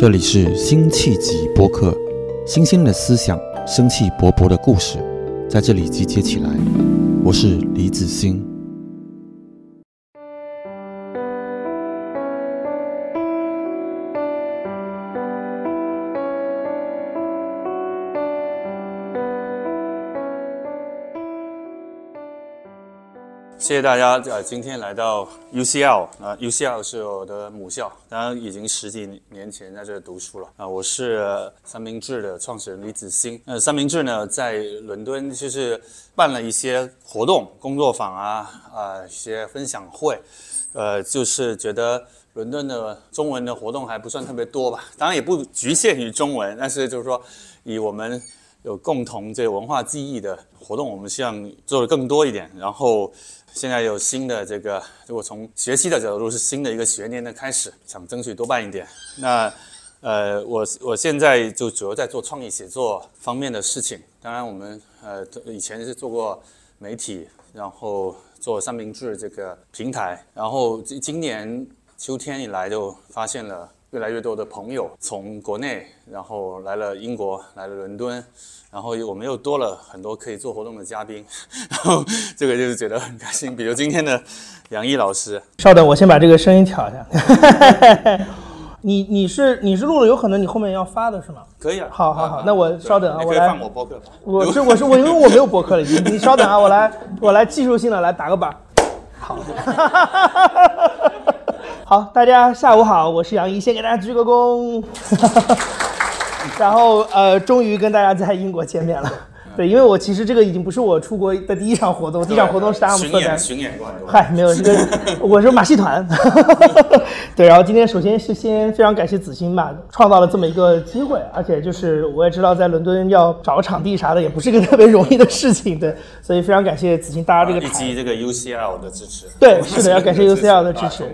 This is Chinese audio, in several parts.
这里是辛弃疾播客，新鲜的思想，生气勃勃的故事，在这里集结起来。我是李子欣。谢谢大家，呃，今天来到 UCL 啊，UCL 是我的母校，当然已经十几年前在这读书了啊。我是三明治的创始人李子欣。呃，三明治呢在伦敦就是办了一些活动、工作坊啊，啊，一些分享会，呃，就是觉得伦敦的中文的活动还不算特别多吧，当然也不局限于中文，但是就是说以我们有共同这个文化记忆的活动，我们希望做的更多一点，然后。现在有新的这个，如果从学习的角度是新的一个学年的开始，想争取多办一点。那，呃，我我现在就主要在做创意写作方面的事情。当然，我们呃以前是做过媒体，然后做三明治这个平台，然后今今年秋天以来就发现了越来越多的朋友从国内，然后来了英国，来了伦敦。然后我们又多了很多可以做活动的嘉宾，然后这个就是觉得很开心。比如今天的杨毅老师，稍等，我先把这个声音调一下。你你是你是录了，有可能你后面要发的是吗？可以啊。好好好，那我稍等啊，我来。放我播客。我是我是我，因为我没有播客了，你你稍等啊，我来我来技术性的来打个板。好。好，大家下午好，我是杨怡，先给大家鞠个躬。然后呃，终于跟大家在英国见面了。对，因为我其实这个已经不是我出国的第一场活动，第一场活动是阿姆斯特丹巡演过。嗨，没有这个，我是马戏团。对，然后今天首先是先非常感谢子欣吧，创造了这么一个机会，而且就是我也知道在伦敦要找个场地啥的也不是个特别容易的事情，对，所以非常感谢子欣，大家这个以及这个 UCL 的支持。对，是的，要感谢 UCL 的支持。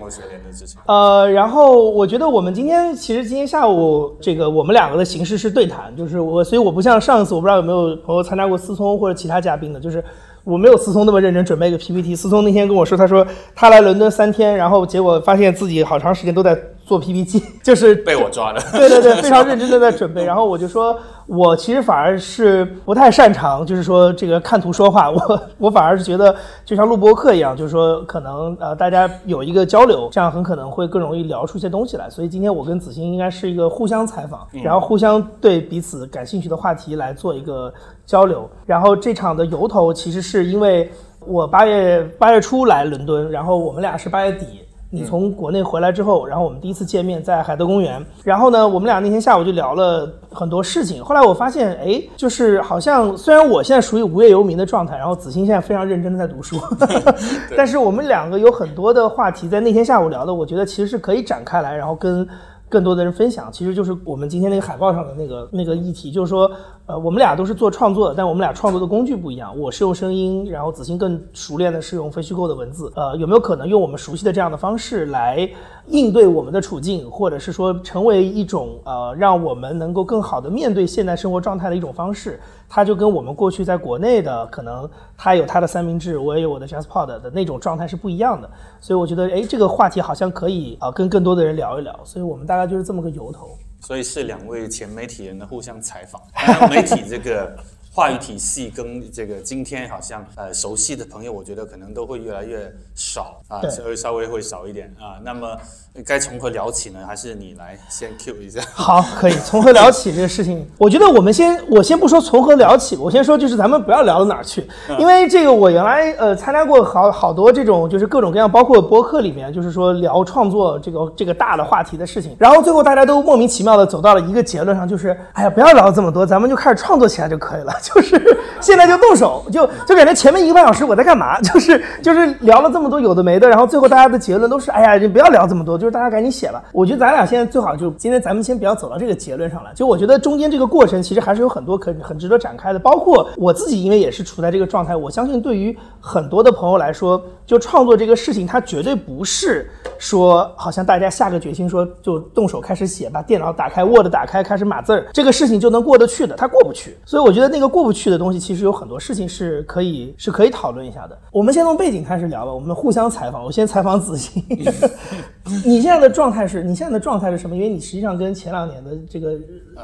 呃，然后我觉得我们今天其实今天下午这个我们两个的形式是对谈，就是我，所以我不像上次，我不知道有没有朋友参加过思聪或者其他嘉宾的，就是。我没有思聪那么认真准备一个 PPT。思聪那天跟我说，他说他来伦敦三天，然后结果发现自己好长时间都在做 PPT，就是被我抓的。对对对，非常认真的在准备。然后我就说，我其实反而是不太擅长，就是说这个看图说话。我 我反而是觉得，就像录播课一样，就是说可能呃大家有一个交流，这样很可能会更容易聊出一些东西来。所以今天我跟子欣应该是一个互相采访，然后互相对彼此感兴趣的话题来做一个。交流，然后这场的由头其实是因为我八月八月初来伦敦，然后我们俩是八月底，你从国内回来之后，然后我们第一次见面在海德公园，然后呢，我们俩那天下午就聊了很多事情。后来我发现，哎，就是好像虽然我现在属于无业游民的状态，然后子欣现在非常认真的在读书，但是我们两个有很多的话题在那天下午聊的，我觉得其实是可以展开来，然后跟。更多的人分享，其实就是我们今天那个海报上的那个那个议题，就是说，呃，我们俩都是做创作的，但我们俩创作的工具不一样。我是用声音，然后子欣更熟练的是用非虚构的文字。呃，有没有可能用我们熟悉的这样的方式来应对我们的处境，或者是说成为一种呃，让我们能够更好的面对现代生活状态的一种方式？它就跟我们过去在国内的可能，他有他的三明治，我也有我的 JazzPod 的那种状态是不一样的。所以我觉得，哎，这个话题好像可以啊，跟更多的人聊一聊。所以我们大概就是这么个由头。所以是两位前媒体人的互相采访，媒体这个。话语体系跟这个今天好像呃熟悉的朋友，我觉得可能都会越来越少啊，稍微稍微会少一点啊。那么该从何聊起呢？还是你来先 Q 一下？好，可以从何聊起这个事情。我觉得我们先，我先不说从何聊起，我先说就是咱们不要聊到哪儿去，因为这个我原来呃参加过好好多这种就是各种各样，包括播客里面就是说聊创作这个这个大的话题的事情，然后最后大家都莫名其妙的走到了一个结论上，就是哎呀不要聊这么多，咱们就开始创作起来就可以了。就是现在就动手，就就感觉前面一个半小时我在干嘛？就是就是聊了这么多有的没的，然后最后大家的结论都是：哎呀，你不要聊这么多，就是大家赶紧写吧。我觉得咱俩现在最好就今天咱们先不要走到这个结论上来。就我觉得中间这个过程其实还是有很多可很值得展开的，包括我自己，因为也是处在这个状态，我相信对于很多的朋友来说，就创作这个事情，它绝对不是说好像大家下个决心说就动手开始写，把电脑打开，Word 打开，开始码字儿，这个事情就能过得去的，它过不去。所以我觉得那个过。过不去的东西，其实有很多事情是可以是可以讨论一下的。我们先从背景开始聊吧，我们互相采访。我先采访子欣，你现在的状态是你现在的状态是什么？因为你实际上跟前两年的这个，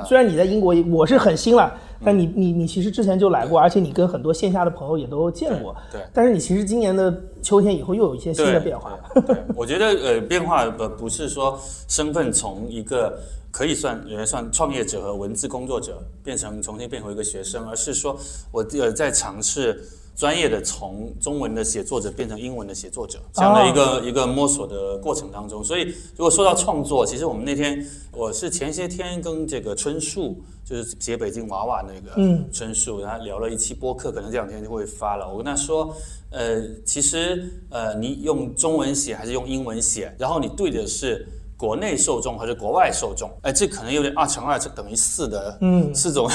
虽然你在英国，我是很新了，但你你你其实之前就来过，而且你跟很多线下的朋友也都见过。对。但是你其实今年的秋天以后又有一些新的变化。对，我觉得呃变化不不是说身份从一个。可以算也算创业者和文字工作者变成重新变回一个学生，而是说我呃在尝试专业的从中文的写作者变成英文的写作者这样的一个一个摸索的过程当中。所以如果说到创作，其实我们那天我是前些天跟这个春树，就是写北京娃娃那个春树，然后聊了一期播客，可能这两天就会发了。我跟他说，呃，其实呃你用中文写还是用英文写，然后你对的是。国内受众还是国外受众？哎，这可能有点二乘二等于四的，嗯，四种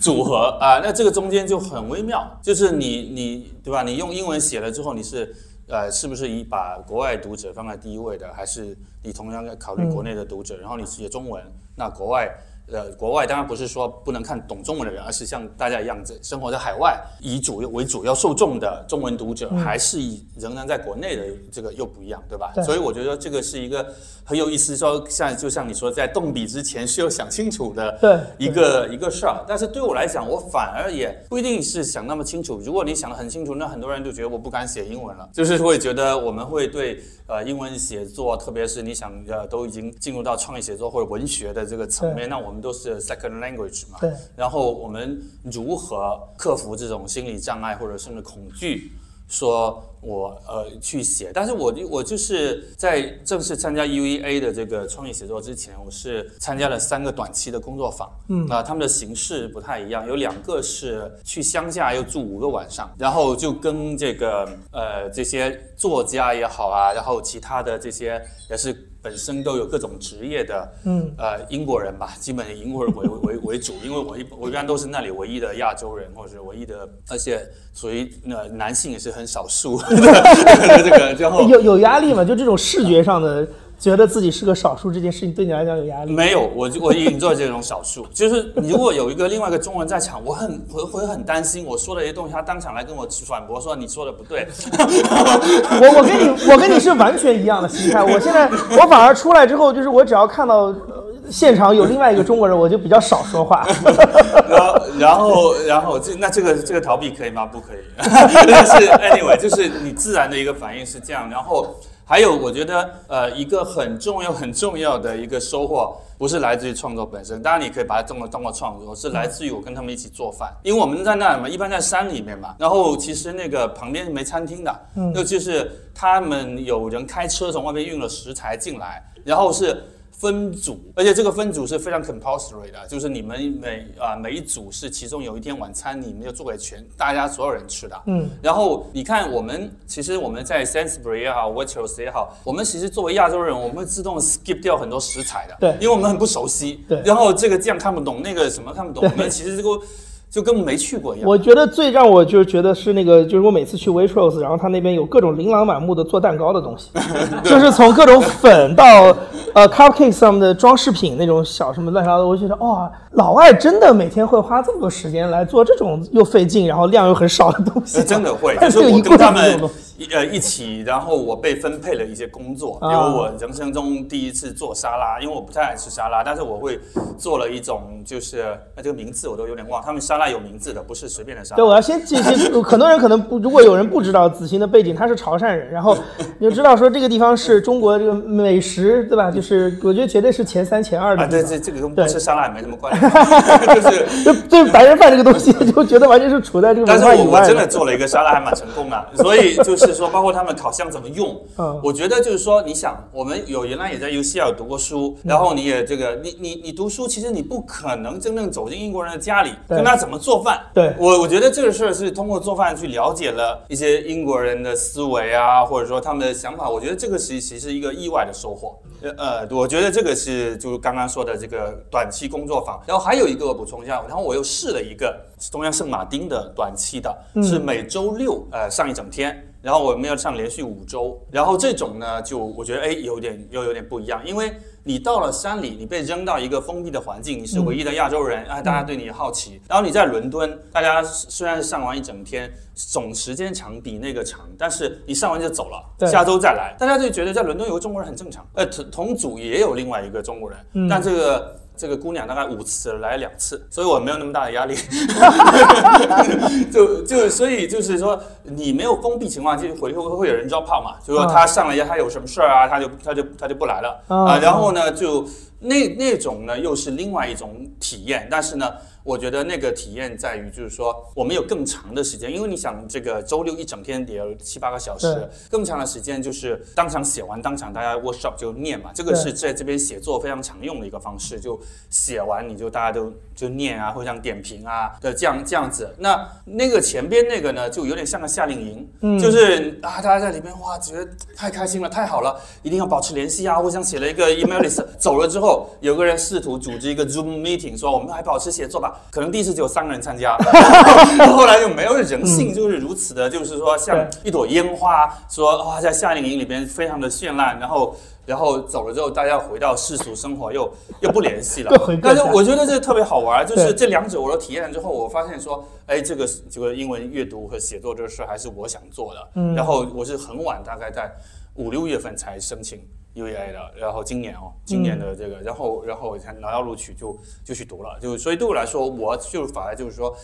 组合啊。那这个中间就很微妙，就是你你对吧？你用英文写了之后，你是呃，是不是以把国外读者放在第一位的？还是你同样要考虑国内的读者？然后你写中文，那国外。呃，国外当然不是说不能看懂中文的人，而是像大家一样，在生活在海外，以主为主要受众的中文读者，还是以仍然在国内的这个又不一样，对吧？所以我觉得这个是一个很有意思，说像就像你说，在动笔之前需要想清楚的一个一个事儿。但是对我来讲，我反而也不一定是想那么清楚。如果你想得很清楚，那很多人就觉得我不敢写英文了，就是会觉得我们会对呃英文写作，特别是你想呃都已经进入到创意写作或者文学的这个层面，那我们。都是 second language 嘛，对。然后我们如何克服这种心理障碍或者甚至恐惧？说我呃去写，但是我我就是在正式参加 UEA 的这个创意写作之前，我是参加了三个短期的工作坊。嗯，啊，他们的形式不太一样，有两个是去乡下要住五个晚上，然后就跟这个呃这些作家也好啊，然后其他的这些也是。本身都有各种职业的，嗯，呃，英国人吧，基本以英国人为为为主，因为我一我一般都是那里唯一的亚洲人，或者是唯一的，而且属于那男性也是很少数，这个然后有有压力嘛？就这种视觉上的。觉得自己是个少数这件事情对你来讲有压力？没有，我我已经做这种少数。就是如果有一个另外一个中文在场，我很会会很担心我说的一些东西，他当场来跟我反驳说你说的不对。我我跟你我跟你是完全一样的心态。我现在 我反而出来之后，就是我只要看到现场有另外一个中国人，我就比较少说话。然后然后然后这那这个这个逃避可以吗？不可以。但是 anyway，就是你自然的一个反应是这样，然后。还有，我觉得，呃，一个很重要、很重要的一个收获，不是来自于创作本身，当然你可以把它当做当做创作，是来自于我跟他们一起做饭，因为我们在那嘛，一般在山里面嘛，然后其实那个旁边没餐厅的，嗯，那就是他们有人开车从外面运了食材进来，然后是。分组，而且这个分组是非常 compulsory 的，就是你们每啊每一组是其中有一天晚餐，你们要做给全大家所有人吃的。嗯，然后你看我们其实我们在 Sainsbury 也好，Waitrose 也好，我们其实作为亚洲人，我们会自动 skip 掉很多食材的。对，因为我们很不熟悉。对，然后这个酱看不懂，那个什么看不懂，我们其实这个。就跟没去过一样。我觉得最让我就是觉得是那个，就是我每次去 Waitrose，然后他那边有各种琳琅满目的做蛋糕的东西，就是从各种粉到呃 cupcake 上面的装饰品那种小什么乱七八糟，我觉得哇，老外真的每天会花这么多时间来做这种又费劲，然后量又很少的东西。真的会，就是我跟他们呃一起，然后我被分配了一些工作，比如我人生中第一次做沙拉，因为我不太爱吃沙拉，但是我会做了一种就是那这个名字我都有点忘，他们沙。拉有名字的，不是随便的沙拉。对，我要先记记。很多人可能不，如果有人不知道子欣的背景，他是潮汕人，然后你就知道说这个地方是中国这个美食，对吧？就是我觉得绝对是前三前二的。啊，对，这这个跟不吃沙拉也没什么关系。就是 就对白人饭这个东西，就觉得完全是处在这个但是我我真的做了一个沙拉，还蛮成功的。所以就是说，包括他们烤箱怎么用，嗯，我觉得就是说，你想，我们有原来也在 UCL 读过书，然后你也这个，你你你读书，其实你不可能真正走进英国人的家里，跟他怎么做饭？对我，我觉得这个事儿是通过做饭去了解了一些英国人的思维啊，或者说他们的想法。我觉得这个其实是一个意外的收获。呃，我觉得这个是就刚刚说的这个短期工作坊。然后还有一个我补充一下，然后我又试了一个中央圣马丁的短期的，是每周六呃上一整天，然后我们要上连续五周。然后这种呢，就我觉得哎有点又有点不一样，因为。你到了山里，你被扔到一个封闭的环境，你是唯一的亚洲人啊，大家对你好奇。然后你在伦敦，大家虽然上完一整天，总时间长比那个长，但是你上完就走了，下周再来，大家就觉得在伦敦有个中国人很正常。呃，同同组也有另外一个中国人，嗯但这个。这个姑娘大概五次来两次，所以我没有那么大的压力。就就所以就是说，你没有封闭情况，就回头会有人招炮嘛，就说他上来他有什么事儿啊，他就他就他就不来了啊啊。然后呢，就那那种呢又是另外一种体验，但是呢。我觉得那个体验在于，就是说我们有更长的时间，因为你想，这个周六一整天也有七八个小时，更长的时间就是当场写完，当场大家 workshop 就念嘛，这个是在这边写作非常常用的一个方式，就写完你就大家都就念啊，互相点评啊的这样这样子。那那个前边那个呢，就有点像个夏令营，嗯就是啊，大家在里面哇，觉得太开心了，太好了，一定要保持联系啊。互相写了一个 email list，走了之后，有个人试图组织一个 Zoom meeting，说我们还保持写作吧。可能第一次只有三个人参加，后来就没有人性就是如此的，就是说像一朵烟花，说哇在夏令营里边非常的绚烂，然后。然后走了之后，大家回到世俗生活又又不联系了但是我觉得这特别好玩，就是这两者我都体验了之后，我发现说，哎，这个这个英文阅读和写作这个事还是我想做的。嗯然后我是很晚，大概在五六月份才申请 UEA 的，然后今年哦，今年的这个，然后然后我才拿到录取就就去读了，就所以对我来说，我就反而就是说。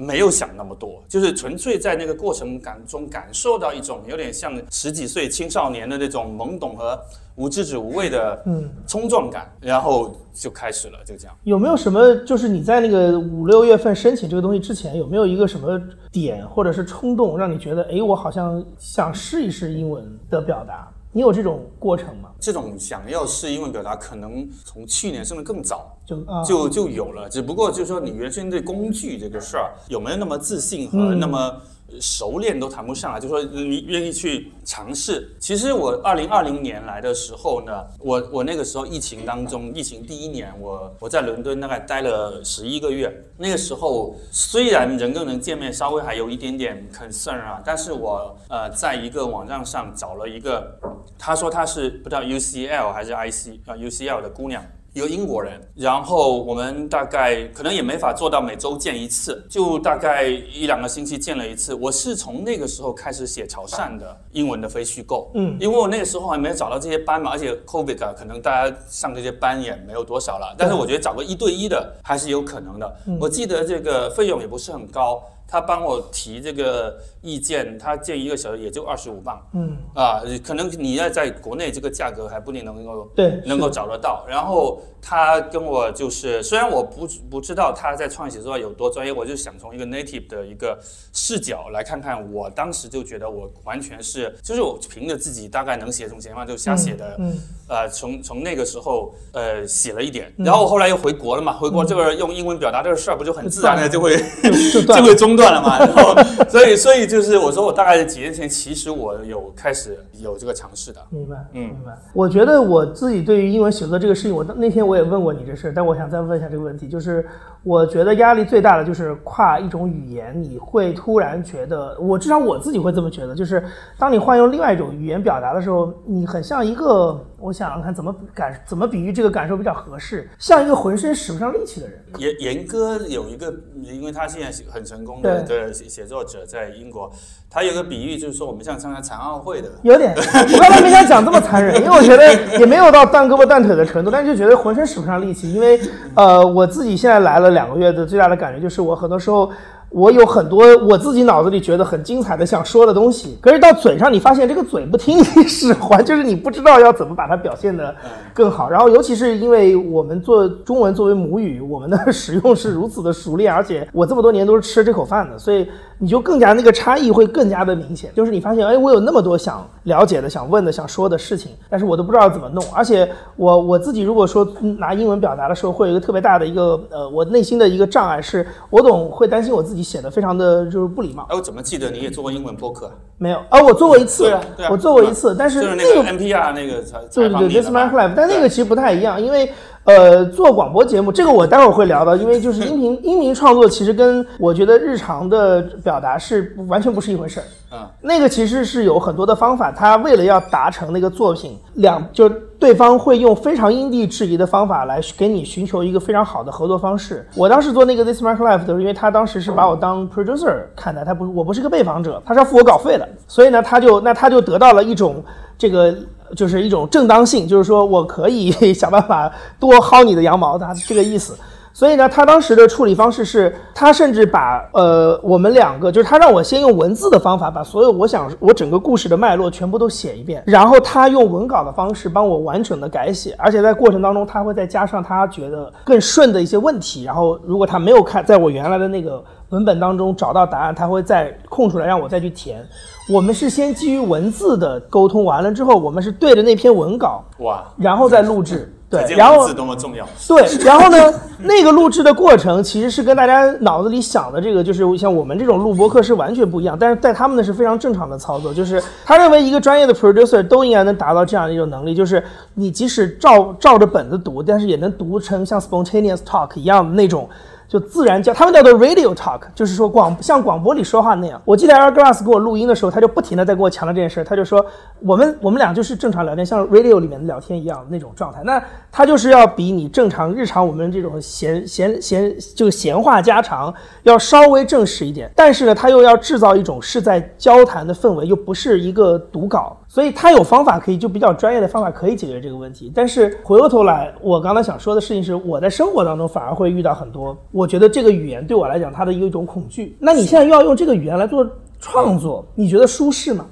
没有想那么多，就是纯粹在那个过程感中感受到一种有点像十几岁青少年的那种懵懂和无知者无畏的嗯冲撞感，然后就开始了，就这样。有没有什么，就是你在那个五六月份申请这个东西之前，有没有一个什么点或者是冲动，让你觉得，哎，我好像想试一试英文的表达？你有这种过程吗？这种想要试英文表达，可能从去年甚至更早就啊，就就有了，只不过就是说你原先对工具这个事儿有没有那么自信和嗯。那么熟练都谈不上啊，就说你愿意去尝试。其实我二零二零年来的时候呢，我我那个时候疫情当中，疫情第一年，我我在伦敦大概待了十一个月。那个时候虽然人跟人见面稍微还有一点点 concern 啊，但是我呃在一个网站上找了一个，他说他是不知道 UCL 还是 IC 啊、UCL 的姑娘。一个英国人，然后我们大概可能也没法做到每周见一次，就大概一两个星期见了一次。我是从那个时候开始写潮汕的英文的非虚构，嗯因为我那个时候还没有找到这些班嘛，而且 COVID 啊，可能大家上这些班也没有多少了，但是我觉得找个一对一的还是有可能的。我记得这个费用也不是很高。他帮我提这个意见，他建一个小时也就二十五磅，嗯，啊，可能你要在国内这个价格还不一定能够对能够找得到。然后他跟我就是，虽然我不不知道他在创意写作有多专业，我就想从一个 native 的一个视角来看看。我当时就觉得我完全是，就是我凭着自己大概能写什么情况，就瞎写的。嗯，嗯呃，从从那个时候呃写了一点，然后后来又回国了嘛，回国这个用英文表达这个事儿不就很自然的就会 就会中断了嘛。然后所以所以就是我说我大概几年前其实我有开始有这个尝试的。明白，嗯明白。我觉得我自己对于英文写作这个事情，我那天我也问过你这事，但我想再问一下这个问题，就是我觉得压力最大的就是跨一种语言，你会突然觉得，我至少我自己会这么觉得，就是当你换用另外一种语言表达的时候，你很像一个，我想想看怎么感怎么比喻这个感受比较合适，像一个浑身使不上力气的人。严严哥有一个，因为他现在很成功的的写写作者在英国，他有个比喻就是说我们像参加残奥会的，有点，我刚才没想讲这么残忍，因为我觉得也没有到断胳膊断腿的程度，但是就觉得浑身使不上力气。因为呃，我自己现在来了两个月的最大的感觉就是，我很多时候我有很多我自己脑子里觉得很精彩的想说的东西，可是到嘴上你发现这个嘴不听你使唤，就是你不知道要怎么把它表现的更好。然后尤其是因为我们做中文作为母语，我们的使用是如此的熟练，而且我这么多年都是吃这口饭的，所以你就更加那个差异会更加的明显。就是你发现，哎，我有那么多想了解的、想问的、想说的事情，但是我都不知道怎么弄。而且我我自己如果说嗯拿英文表达的时候，会有一个特别大的一个呃，我内心的一个障碍是，我总会担心我自己写的非常的就是不礼貌。哎，我怎么记得你也做过英文播客？没有，啊，我做过一次，对啊，对啊，我做过一次，但是就是那那个个 NPR 那个采对对对，This 采访你的 is 嘛 my life，但那个其实不太一样，因为呃，做广播节目这个我待会儿会聊到，因为就是音频 音频创作其实跟我觉得日常的表达是完全不是一回事儿。嗯，那个其实是有很多的方法，他为了要达成那个作品，两就对方会用非常因地制宜的方法来给你寻求一个非常好的合作方式。我当时做那个 This Mark Life 的时候，因为他当时是把我当 producer 看待，他不是我不是个被访者，他是要付我稿费的，所以呢，他就那他就得到了一种这个就是一种正当性，就是说我可以 想办法多薅你的羊毛，他这个意思。所以呢，他当时的处理方式是，他甚至把呃我们两个，就是他让我先用文字的方法把所有我想我整个故事的脉络全部都写一遍，然后他用文稿的方式帮我完整的改写，而且在过程当中他会再加上他觉得更顺的一些问题，然后如果他没有看在我原来的那个文本当中找到答案，他会再空出来让我再去填。我们是先基于文字的沟通完了之后，我们是对着那篇文稿，哇，然后再录制。对然后字多么重要。对，然后呢，那个录制的过程其实是跟大家脑子里想的这个，就是像我们这种录播课是完全不一样。但是在他们那是非常正常的操作，就是他认为一个专业的 producer 都应该能达到这样的一种能力，就是你即使照照着本子读，但是也能读成像 spontaneous talk 一样的那种。就自然叫他们叫做 radio talk，就是说广像广播里说话那样。我记得 Air Glass 给我录音的时候，他就不停的在跟我强调这件事，他就说我们我们俩就是正常聊天，像 radio 里面的聊天一样那种状态。那他就是要比你正常日常我们这种闲闲闲就闲话家常要稍微正式一点，但是呢，他又要制造一种是在交谈的氛围，又不是一个读稿。所以他有方法可以，就比较专业的方法可以解决这个问题。但是回过头来，我刚才想说的事情是，我在生活当中反而会遇到很多，我觉得这个语言对我来讲，它的一种恐惧。那你现在又要用这个语言来做创作，你觉得舒适吗？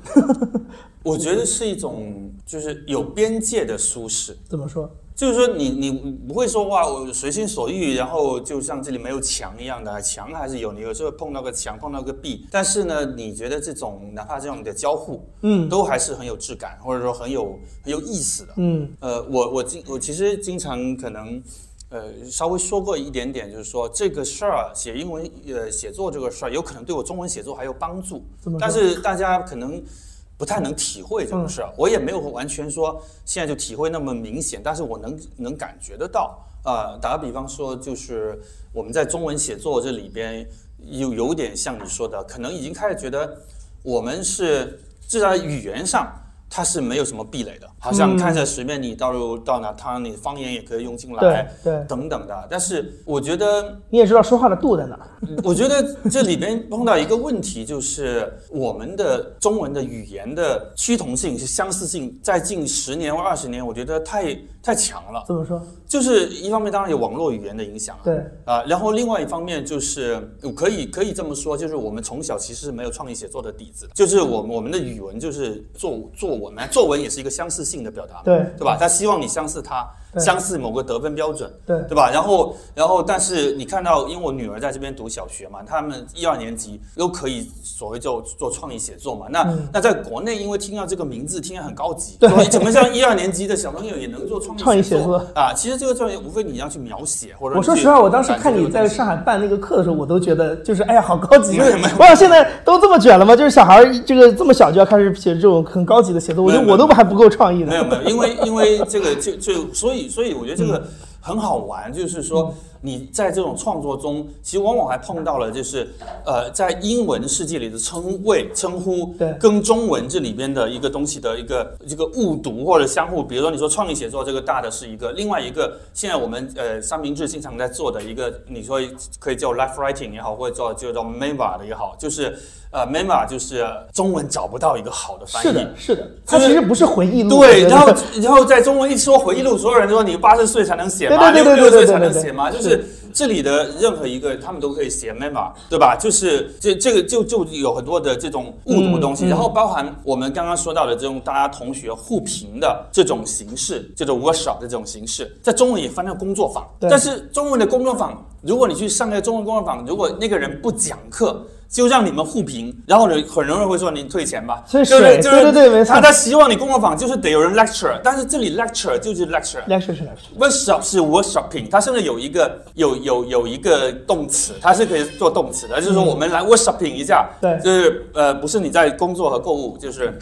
我觉得是一种就是有边界的舒适。怎么说？就是说你，你不会说哇，我随心所欲，然后就像这里没有墙一样的，墙还是有，你有时候碰到个墙，碰到个壁，但是呢，你觉得这种哪怕这种的交互，嗯都还是很有质感，或者说很有很有意思的。嗯呃，我我经我其实经常可能，呃，稍微说过一点点，就是说这个事儿写英文呃写作这个事儿，有可能对我中文写作还有帮助但是大家可能。不太能体会这个事儿，我也没有完全说现在就体会那么明显，但是我能能感觉得到。呃，打个比方说，就是我们在中文写作这里边有有点像你说的，可能已经开始觉得我们是至少语言上它是没有什么壁垒的，好像看着随便你到入到哪它，你方言也可以用进来，对，等等的。但是我觉得 你也知道说话的度在哪。我觉得这里边碰到一个问题，就是我们的中文的语言的趋同性、是相似性，在近十年或二十年，我觉得太太强了。怎么说？就是一方面当然有网络语言的影响啊，对啊，然后另外一方面就是可以可以这么说，就是我们从小其实是没有创意写作的底子的，就是我们我们的语文就是作作文嘛，作文也是一个相似性的表达，对对吧？他希望你相似他，对相似某个得分标准，对对吧？然后，然后，但是你看到，因为我女儿在这边读小学嘛，他们一二年级都可以所谓做做创意写作嘛。那、嗯那在国内，因为听到这个名字，听着很高级，对怎么像一二年级的小朋友也能做创意写写作啊？其实这个创意无非你要去描写，或者我说实话，我当时看你在上海办那个课的时候，我都觉得就是哎呀，好高级。就 是没有没有我想现在都这么卷了吗？就是小孩儿这个这么小就要开始写这种很高级的写作，我觉得我都还不够创意呢。没有没有，因为因为这个就就所以所以我觉得这个很好玩，就是说你在这种创作中，其实往往还碰到了就是呃，在英文世界里的称谓称呼，对跟中文这里边的一个东西的一个这个误读或者相互，比如说你说创意写作这个大的是一个，另外一个现在我们呃三明治经常在做的一个，你说可以叫 life writing 也好，或者叫就叫 meva 的也好，就是呃 meva 就是中文找不到一个好的翻译，是的，是的，它其实不是回忆录。对，然后然后在中文一说回忆录，所有人都说你八十岁才能写吗？对对对对六六岁才能写吗？就是这里的任何一个，他们都可以写 memo，对吧？就是这这个就就有很多的这种误读的东西，嗯嗯然后包含我们刚刚说到的这种大家同学互评的这种形式，这种 workshop 的这种形式，在中文也翻成工作坊，但是中文的工作坊，如果你去上那个中文工作坊，如果那个人不讲课。就让你们互评，然后呢，很多人会说你退钱吧，所以就是就是对对对没错他他希望你工作坊就是得有人 lecture，但是这里 lecture 就是 lecture。lecture 是 lecture。workshop 是 workshopping，它甚至有一个有有有一个动词，它是可以做动词的，就是说我们来 workshopping 一下，对就是呃不是你在工作和购物，就是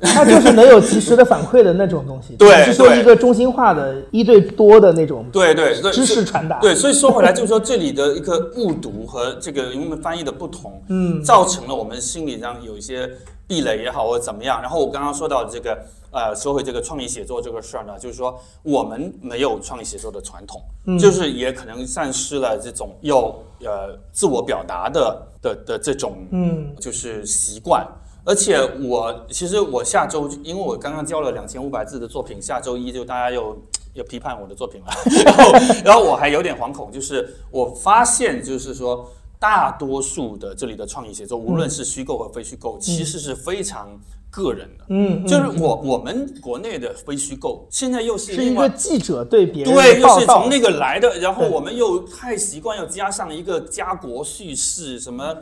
它就是能有及时的反馈的那种东西，对不是说一个中心化的一对多的那种对对对知识传达。对，所以说回来就是说这里的一个误读和这个英文翻译的不同，嗯造成了我们心理上有一些壁垒也好，或者怎么样。然后我刚刚说到这个。呃，说回这个创意写作这个事儿呢，就是说我们没有创意写作的传统，就是也可能丧失了这种要呃自我表达的的的这种嗯，就是习惯。而且我其实我下周，因为我刚刚交了两千五百字的作品，下周一就大家又 又批判我的作品了，然后然后我还有点惶恐，就是我发现就是说大多数的这里的创意写作，无论是虚构和非虚构，其实是非常。个人的，嗯，就是我我们国内的非虚构，现在又是是一个记者对别人对，又是从那个来的，然后我们又太习惯要加上一个家国叙事，什么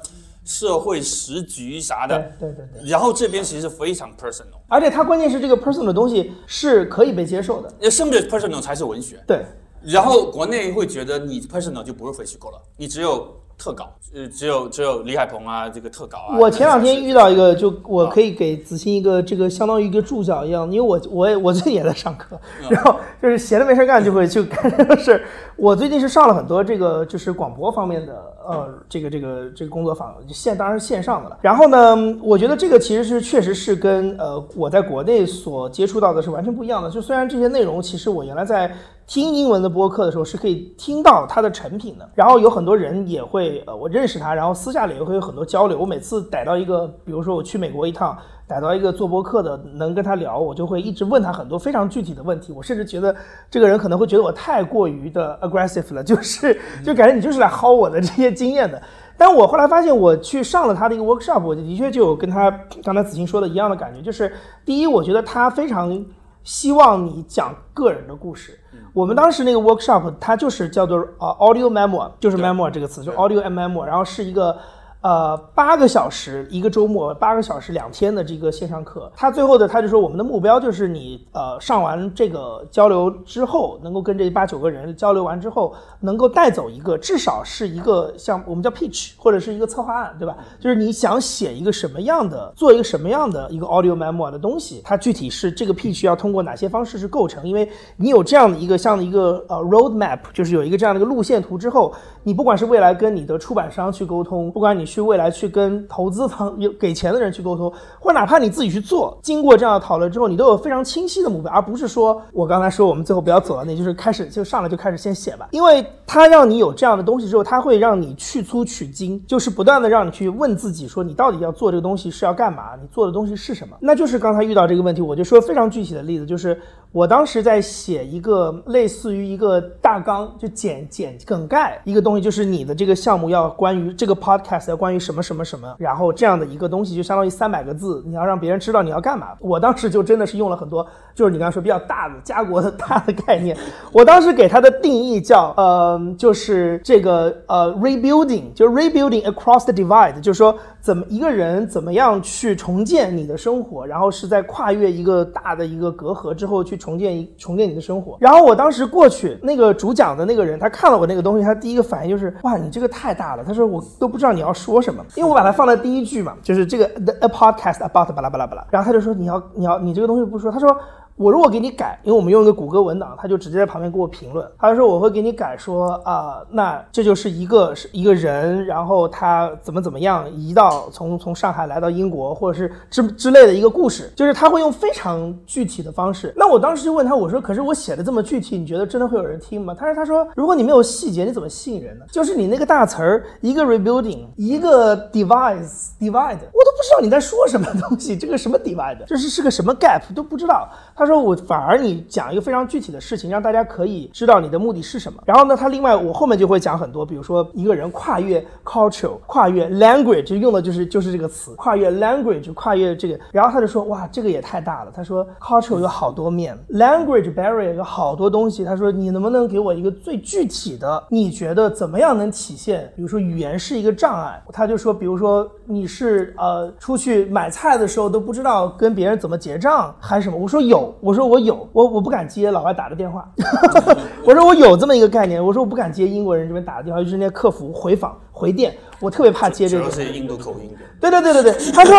社会时局啥的，对对对，然后这边其实非常 personal，而且它关键是这个 personal 的东西是可以被接受的，甚至 personal 才是文学，对，然后国内会觉得你 personal 就不是非虚构了，你只有。特稿，呃，只有只有李海鹏啊，这个特稿啊。我前两天遇到一个，就我可以给子欣一个这个相当于一个助教一样，因为我我也我最近也在上课，然后就是闲着没事干就会去干这个事。我最近是上了很多这个就是广播方面的呃这个这个这个工作坊，线当然是线上的了。然后呢，我觉得这个其实是确实是跟呃我在国内所接触到的是完全不一样的。就虽然这些内容其实我原来在。听英文的播客的时候是可以听到它的成品的，然后有很多人也会，呃，我认识他，然后私下里也会有很多交流。我每次逮到一个，比如说我去美国一趟，逮到一个做播客的，能跟他聊，我就会一直问他很多非常具体的问题。我甚至觉得这个人可能会觉得我太过于的 aggressive 了，就是就感觉你就是来薅我的这些经验的。但我后来发现，我去上了他的一个 workshop，我的确就有跟他刚才子欣说的一样的感觉，就是第一，我觉得他非常希望你讲个人的故事。我们当时那个 workshop，它就是叫做呃 audio memo，就是 memo 这个词，就 audio and memo，然后是一个。呃，八个小时一个周末，八个小时两天的这个线上课，他最后的他就说，我们的目标就是你呃上完这个交流之后，能够跟这八九个人交流完之后，能够带走一个至少是一个像我们叫 pitch 或者是一个策划案，对吧？就是你想写一个什么样的，做一个什么样的一个 audio memo 的东西，它具体是这个 pitch 要通过哪些方式是构成？因为你有这样的一个像一个呃 road map，就是有一个这样的一个路线图之后，你不管是未来跟你的出版商去沟通，不管你。去未来去跟投资方有给钱的人去沟通，或者哪怕你自己去做，经过这样的讨论之后，你都有非常清晰的目标，而不是说我刚才说我们最后不要走到那，就是开始就上来就开始先写吧，因为他让你有这样的东西之后，他会让你去粗取精，就是不断的让你去问自己说你到底要做这个东西是要干嘛，你做的东西是什么？那就是刚才遇到这个问题，我就说非常具体的例子，就是我当时在写一个类似于一个大纲，就简简梗概一个东西，就是你的这个项目要关于这个 podcast 要。关于什么什么什么，然后这样的一个东西就相当于三百个字，你要让别人知道你要干嘛。我当时就真的是用了很多，就是你刚才说比较大的家国的大的概念。我当时给它的定义叫，呃，就是这个呃，rebuilding，就是 rebuilding across the divide，就是说。怎么一个人怎么样去重建你的生活，然后是在跨越一个大的一个隔阂之后去重建一重建你的生活。然后我当时过去那个主讲的那个人，他看了我那个东西，他第一个反应就是哇，你这个太大了。他说我都不知道你要说什么，因为我把它放在第一句嘛，就是这个 the podcast about 巴拉巴拉巴拉。然后他就说你要你要你这个东西不说，他说。我如果给你改，因为我们用一个谷歌文档，他就直接在旁边给我评论。他说我会给你改，说啊，那这就是一个是一个人，然后他怎么怎么样移到从从上海来到英国，或者是之之类的一个故事，就是他会用非常具体的方式。那我当时就问他，我说可是我写的这么具体，你觉得真的会有人听吗？他说他说如果你没有细节，你怎么吸引人呢？就是你那个大词儿，一个 rebuilding，一个 device divide，我都不知道你在说什么东西，这个什么 divide，这是是个什么 gap 都不知道。他。说我反而你讲一个非常具体的事情，让大家可以知道你的目的是什么。然后呢，他另外我后面就会讲很多，比如说一个人跨越 culture，跨越 language，用的就是就是这个词，跨越 language，跨越这个。然后他就说，哇，这个也太大了。他说 culture 有好多面，language barrier 有好多东西。他说你能不能给我一个最具体的？你觉得怎么样能体现？比如说语言是一个障碍，他就说，比如说你是呃出去买菜的时候都不知道跟别人怎么结账，还是什么？我说有。我说我有，我我不敢接老外打的电话。我说我有这么一个概念，我说我不敢接英国人这边打的电话，就是那客服回访回电，我特别怕接这个。是印度口音。对对对对对，他说，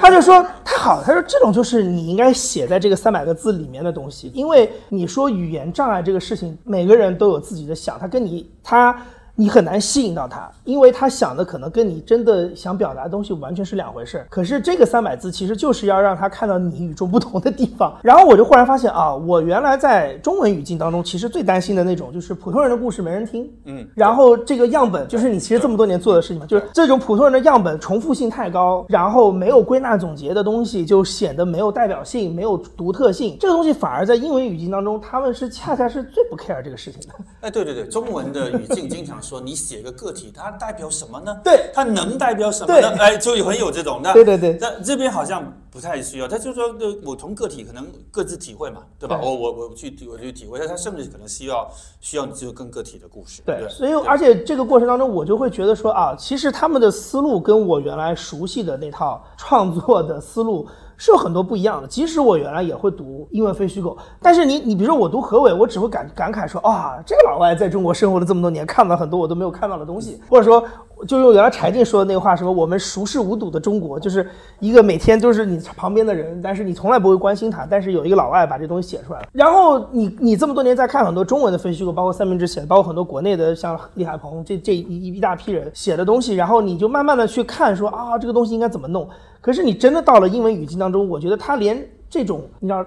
他就说太好了，他说这种就是你应该写在这个三百个字里面的东西，因为你说语言障碍这个事情，每个人都有自己的想，他跟你他。你很难吸引到他，因为他想的可能跟你真的想表达的东西完全是两回事儿。可是这个三百字其实就是要让他看到你与众不同的地方。然后我就忽然发现啊，我原来在中文语境当中，其实最担心的那种就是普通人的故事没人听，嗯，然后这个样本就是你其实这么多年做的事情嘛，就是这种普通人的样本重复性太高，然后没有归纳总结的东西，就显得没有代表性、没有独特性。这个东西反而在英文语境当中，他们是恰恰是最不 care 这个事情的。哎，对对对，中文的语境经常说你写个个体，它代表什么呢？对它能代表什么呢？对哎，就很有这种那。对对对那这边好像不太需要，他就说，呃，我从个体可能各自体会嘛，对吧？对我我我去我去体会，他甚至可能需要需要你就更个体的故事。对，对，所以而且这个过程当中，我就会觉得说啊，其实他们的思路跟我原来熟悉的那套创作的思路是有很多不一样的。即使我原来也会读英文非虚构，但是你你比如说我读何伟，我只会感感慨说啊，这个老外在中国生活了这么多年，看到很多我都没有看到的东西，或者说就用原来柴静说的那个话，什么我们熟视无睹的中国，就是一个每天都是你旁边的人，但是你从来不会关心他，但是有一个老外把这东西写出来了。然后你你这么多年在看很多中文的非虚构，包括三明治写的，包括很多国内的像李海鹏这这一一大批人写的东西，然后你就慢慢的去看说啊这个东西应该怎么弄。可是你真的到了英文语境当中，我觉得他连这种你知道。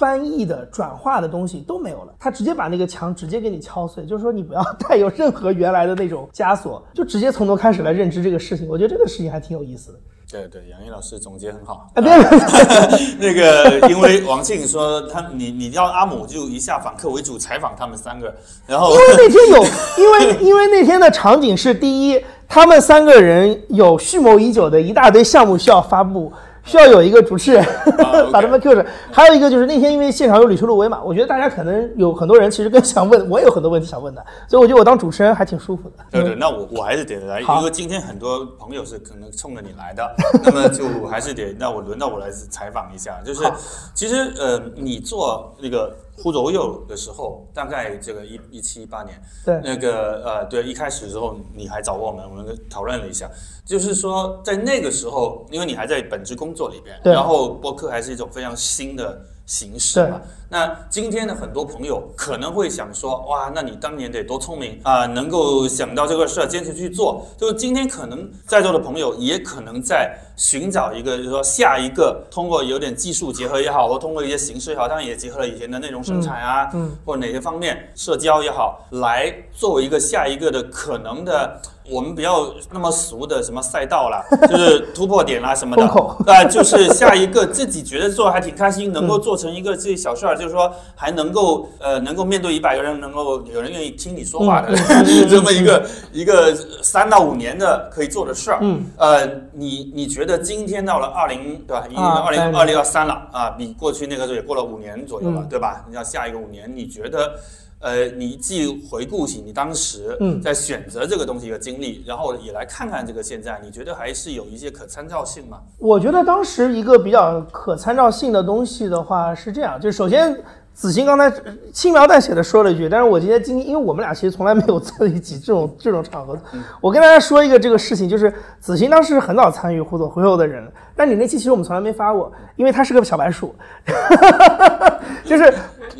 翻译的转化的东西都没有了，他直接把那个墙直接给你敲碎，就是说你不要带有任何原来的那种枷锁，就直接从头开始来认知这个事情。我觉得这个事情还挺有意思的。对对，杨毅老师总结很好。啊，对，那个，因为王庆说他你你要阿姆就一下访客为主采访他们三个，然后因为那天有，因为因为那天的场景是第一，他们三个人有蓄谋已久的一大堆项目需要发布。需要有一个主持人、把他们 Q 着，还有一个就是那天因为现场有吕秋露薇嘛，我觉得大家可能有很多人其实更想问，我也有很多问题想问的，所以我觉得我当主持人还挺舒服的。对对，那我我还是得来，好因为今天很多朋友是可能冲着你来的，那么就还是得，那我轮到我来采访一下，就是其实呃，你做那个忽左右的时候，大概这个一一七一八年，对那个呃，对，一开始的时候你还找过我们，我们讨论了一下，就是说在那个时候，因为你还在本职工作里边，对然后播客还是一种非常新的形式嘛。那今天的很多朋友可能会想说，哇，那你当年得多聪明啊、能够想到这个事儿，坚持去做。就是今天可能在座的朋友也可能在寻找一个，就是说下一个通过有点技术结合也好，或通过一些形式也好，当然也结合了以前的内容生产啊，嗯或者哪些方面社交也好，来作为一个下一个的可能的。我们不要那么俗的什么赛道啦，就是突破点啦什么的，啊、就是下一个自己觉得做得还挺开心，能够做成一个自己小事儿，就是说还能够呃能够面对一百个人，能够有人愿意听你说话的、这么一个一个三到五年的可以做的事儿。嗯，呃，你你觉得今天到了二零对吧？已经啊二零二零二三了啊，比过去那个时候也过了五年左右了，嗯对吧？你要下一个五年，你觉得？呃，你既回顾起你当时嗯在选择这个东西的经历，然后也来看看这个现在，你觉得还是有一些可参照性吗？我觉得当时一个比较可参照性的东西的话是这样，就首先子欣刚才呃轻描淡写的说了一句，但是我今天今天因为我们俩其实从来没有在一起这种这种场合，我跟大家说一个这个事情，就是子欣当时很早参与互左互右的人，但你那期其实我们从来没发过，因为他是个小白鼠，就是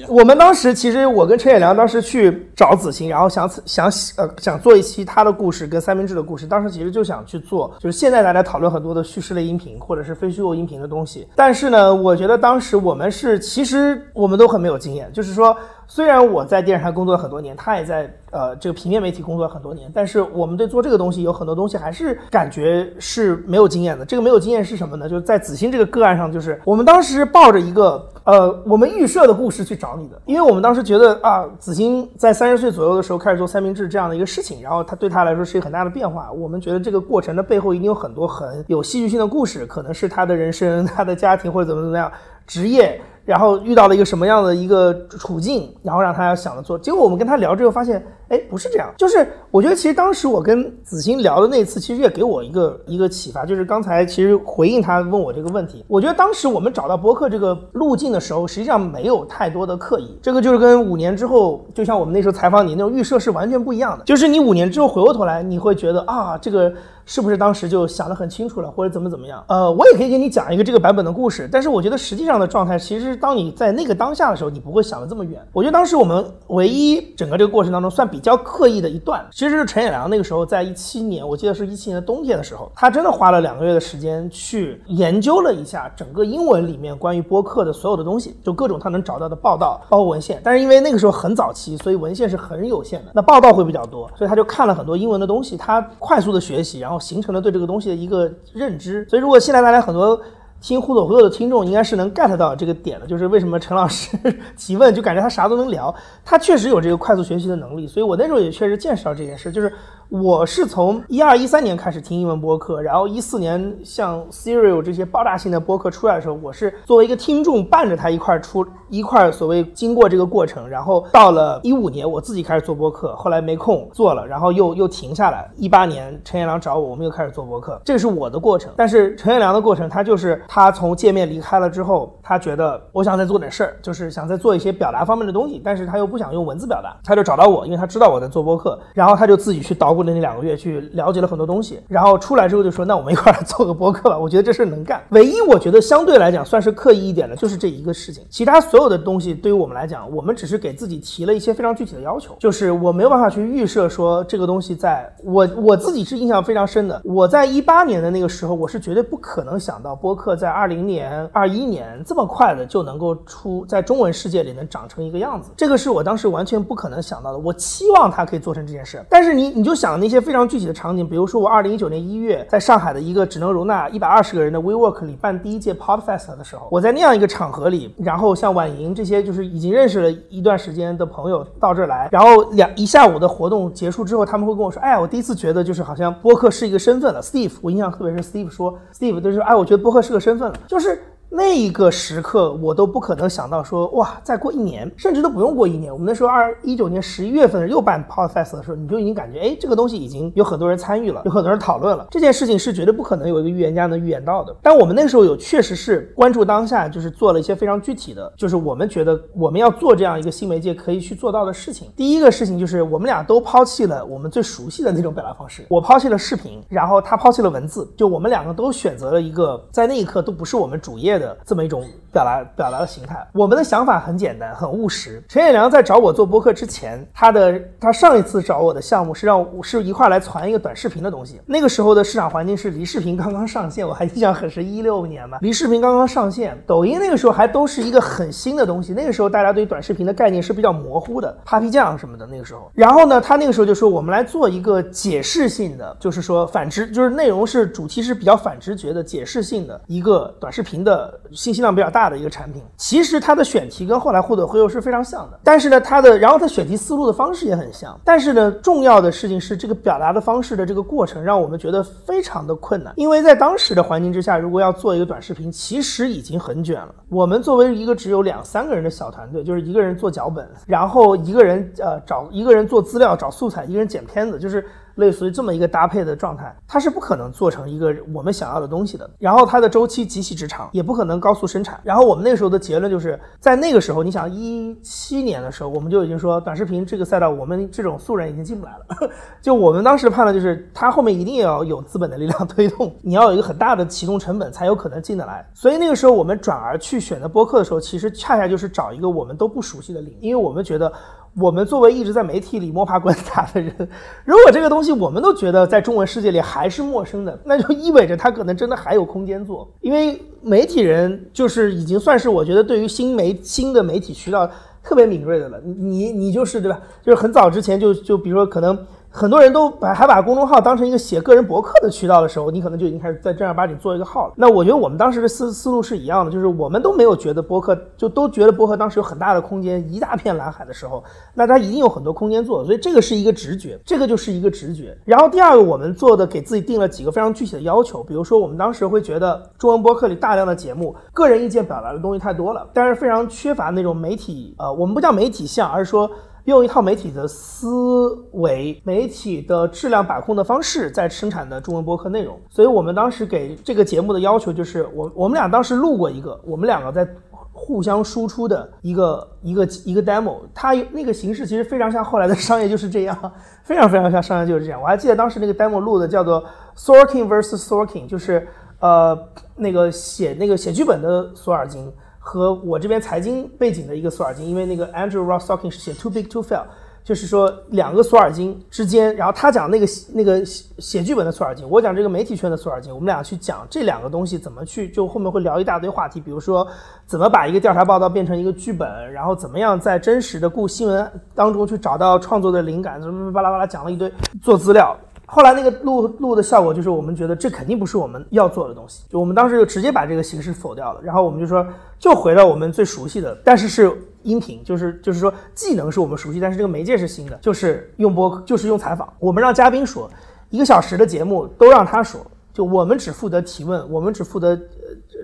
我们当时其实我跟陈也良当时去找子欣，然后想想呃想做一期他的故事跟三明治的故事，当时其实就想去做，就是现在大家讨论很多的叙事类音频或者是非虚构音频的东西，但是呢，我觉得当时我们是其实我们都很没有经验，就是说。虽然我在电视台工作了很多年，他也在呃这个平面媒体工作了很多年，但是我们对做这个东西有很多东西还是感觉是没有经验的。这个没有经验是什么呢？就是在子欣这个个案上，就是我们当时抱着一个呃我们预设的故事去找你的，因为我们当时觉得啊，子欣在三十岁左右的时候开始做三明治这样的一个事情，然后他对他来说是一个很大的变化。我们觉得这个过程的背后一定有很多很有戏剧性的故事，可能是他的人生、他的家庭或者怎么怎么样职业。然后遇到了一个什么样的一个处境，然后让他要想着做。结果我们跟他聊之后发现，哎，不是这样。就是我觉得其实当时我跟子欣聊的那次，其实也给我一个一个启发，就是刚才其实回应他问我这个问题，我觉得当时我们找到播客这个路径的时候，实际上没有太多的刻意。这个就是跟五年之后，就像我们那时候采访你那种预设是完全不一样的。就是你五年之后回过头来，你会觉得啊，这个。是不是当时就想得很清楚了，或者怎么怎么样？呃，我也可以给你讲一个这个版本的故事，但是我觉得实际上的状态，其实当你在那个当下的时候，你不会想得这么远。我觉得当时我们唯一整个这个过程当中算比比较刻意的一段，其实是陈也良那个时候在一七年，我记得是一七年的冬天的时候，他真的花了两个月的时间去研究了一下整个英文里面关于播客的所有的东西，就各种他能找到的报道，包括文献。但是因为那个时候很早期，所以文献是很有限的，那报道会比较多，所以他就看了很多英文的东西，他快速的学习，然后形成了对这个东西的一个认知。所以如果现在大家很多。听互左互右的听众应该是能 get 到这个点的，就是为什么陈老师 提问就感觉他啥都能聊，他确实有这个快速学习的能力，所以我那时候也确实见识到这件事，就是。我是从一二一三年开始听英文播客，然后一四年像 Serial 这些爆炸性的播客出来的时候，我是作为一个听众伴着他一块出一块所谓经过这个过程，然后到了一五年我自己开始做播客，后来没空做了，然后又又停下来。一八年陈彦良找我，我们又开始做播客，这是我的过程。但是陈彦良的过程，他就是他从界面离开了之后，他觉得我想再做点事儿，就是想再做一些表达方面的东西，但是他又不想用文字表达，他就找到我，因为他知道我在做播客，然后他就自己去捣鼓。那两个月去了解了很多东西，然后出来之后就说：“那我们一块来做个播客吧。”我觉得这事儿能干。唯一我觉得相对来讲算是刻意一点的，就是这一个事情。其他所有的东西对于我们来讲，我们只是给自己提了一些非常具体的要求，就是我没有办法去预设说这个东西在我我自己是印象非常深的。我在一八年的那个时候，我是绝对不可能想到播客在二零年、二一年这么快的就能够出在中文世界里能长成一个样子。这个是我当时完全不可能想到的。我期望它可以做成这件事，但是你你就想。讲那些非常具体的场景，比如说我二零一九年一月在上海的一个只能容纳一百二十个人的 WeWork 里办第一届 Podfest 的时候，我在那样一个场合里，然后像婉莹这些就是已经认识了一段时间的朋友到这儿来，然后两一下午的活动结束之后，他们会跟我说：“哎，我第一次觉得就是好像播客是一个身份了。”Steve，我印象特别是 Steve 说，Steve 就是哎，我觉得播客是个身份了，就是。那一个时刻，我都不可能想到说，哇，再过一年，甚至都不用过一年。我们那时候二一九年十一月份又办 Podfest 的时候，你就已经感觉，哎，这个东西已经有很多人参与了，有很多人讨论了。这件事情是绝对不可能有一个预言家能预言到的。但我们那时候有确实是关注当下，就是做了一些非常具体的，就是我们觉得我们要做这样一个新媒介可以去做到的事情。第一个事情就是我们俩都抛弃了我们最熟悉的那种表达方式，我抛弃了视频，然后他抛弃了文字，就我们两个都选择了一个在那一刻都不是我们主业的这么一种。表达表达的形态，我们的想法很简单，很务实。陈彦良在找我做播客之前，他的他上一次找我的项目是让我是一块来传一个短视频的东西。那个时候的市场环境是离视频刚刚上线，我还印象很深，一六年嘛，离视频刚刚上线，抖音那个时候还都是一个很新的东西。那个时候大家对短视频的概念是比较模糊的，Papi 酱什么的那个时候。然后呢，他那个时候就说我们来做一个解释性的，就是说反直，就是内容是主题是比较反直觉的解释性的一个短视频的信息量比较大。大的一个产品，其实它的选题跟后来互怼互右是非常像的，但是呢，它的然后它选题思路的方式也很像，但是呢，重要的事情是这个表达的方式的这个过程让我们觉得非常的困难，因为在当时的环境之下，如果要做一个短视频，其实已经很卷了。我们作为一个只有两三个人的小团队，就是一个人做脚本，然后一个人呃找一个人做资料找素材，一个人剪片子，就是。类似于这么一个搭配的状态，它是不可能做成一个我们想要的东西的。然后它的周期极其之长，也不可能高速生产。然后我们那个时候的结论就是在那个时候，你想一七年的时候，我们就已经说短视频这个赛道，我们这种素人已经进不来了。就我们当时判断就是，它后面一定要有资本的力量推动，你要有一个很大的启动成本才有可能进得来。所以那个时候我们转而去选择播客的时候，其实恰恰就是找一个我们都不熟悉的领域，因为我们觉得。我们作为一直在媒体里摸爬滚打的人，如果这个东西我们都觉得在中文世界里还是陌生的，那就意味着它可能真的还有空间做。因为媒体人就是已经算是我觉得对于新媒新的媒体渠道特别敏锐的了。你你就是对吧？就是很早之前就就比如说可能。很多人都把还把公众号当成一个写个人博客的渠道的时候，你可能就已经开始在正儿八经做一个号了。那我觉得我们当时的思思路是一样的，就是我们都没有觉得博客，就都觉得博客当时有很大的空间，一大片蓝海的时候，那它一定有很多空间做。所以这个是一个直觉，这个就是一个直觉。然后第二个，我们做的给自己定了几个非常具体的要求，比如说我们当时会觉得中文博客里大量的节目，个人意见表达的东西太多了，但是非常缺乏那种媒体，呃，我们不叫媒体像，而是说。用一套媒体的思维、媒体的质量把控的方式在生产的中文播客内容，所以我们当时给这个节目的要求就是，我我们俩当时录过一个，我们两个在互相输出的一个一个一个 demo，它那个形式其实非常像后来的商业就是这样，非常非常像商业就是这样。我还记得当时那个 demo 录的叫做 Sorkin vs Sorkin，就是呃那个写那个写剧本的索尔金。和我这边财经背景的一个索尔金，因为那个 Andrew Ross Sorkin 是写 Too Big to Fail，就是说两个索尔金之间，然后他讲那个那个写写剧本的索尔金，我讲这个媒体圈的索尔金，我们俩去讲这两个东西怎么去，就后面会聊一大堆话题，比如说怎么把一个调查报道变成一个剧本，然后怎么样在真实的故新闻当中去找到创作的灵感，什么巴拉巴拉讲了一堆做资料。后来那个录录的效果就是，我们觉得这肯定不是我们要做的东西，就我们当时就直接把这个形式否掉了。然后我们就说，就回到我们最熟悉的，但是是音频，就是就是说技能是我们熟悉，但是这个媒介是新的，就是用播，就是用采访。我们让嘉宾说，一个小时的节目都让他说，就我们只负责提问，我们只负责。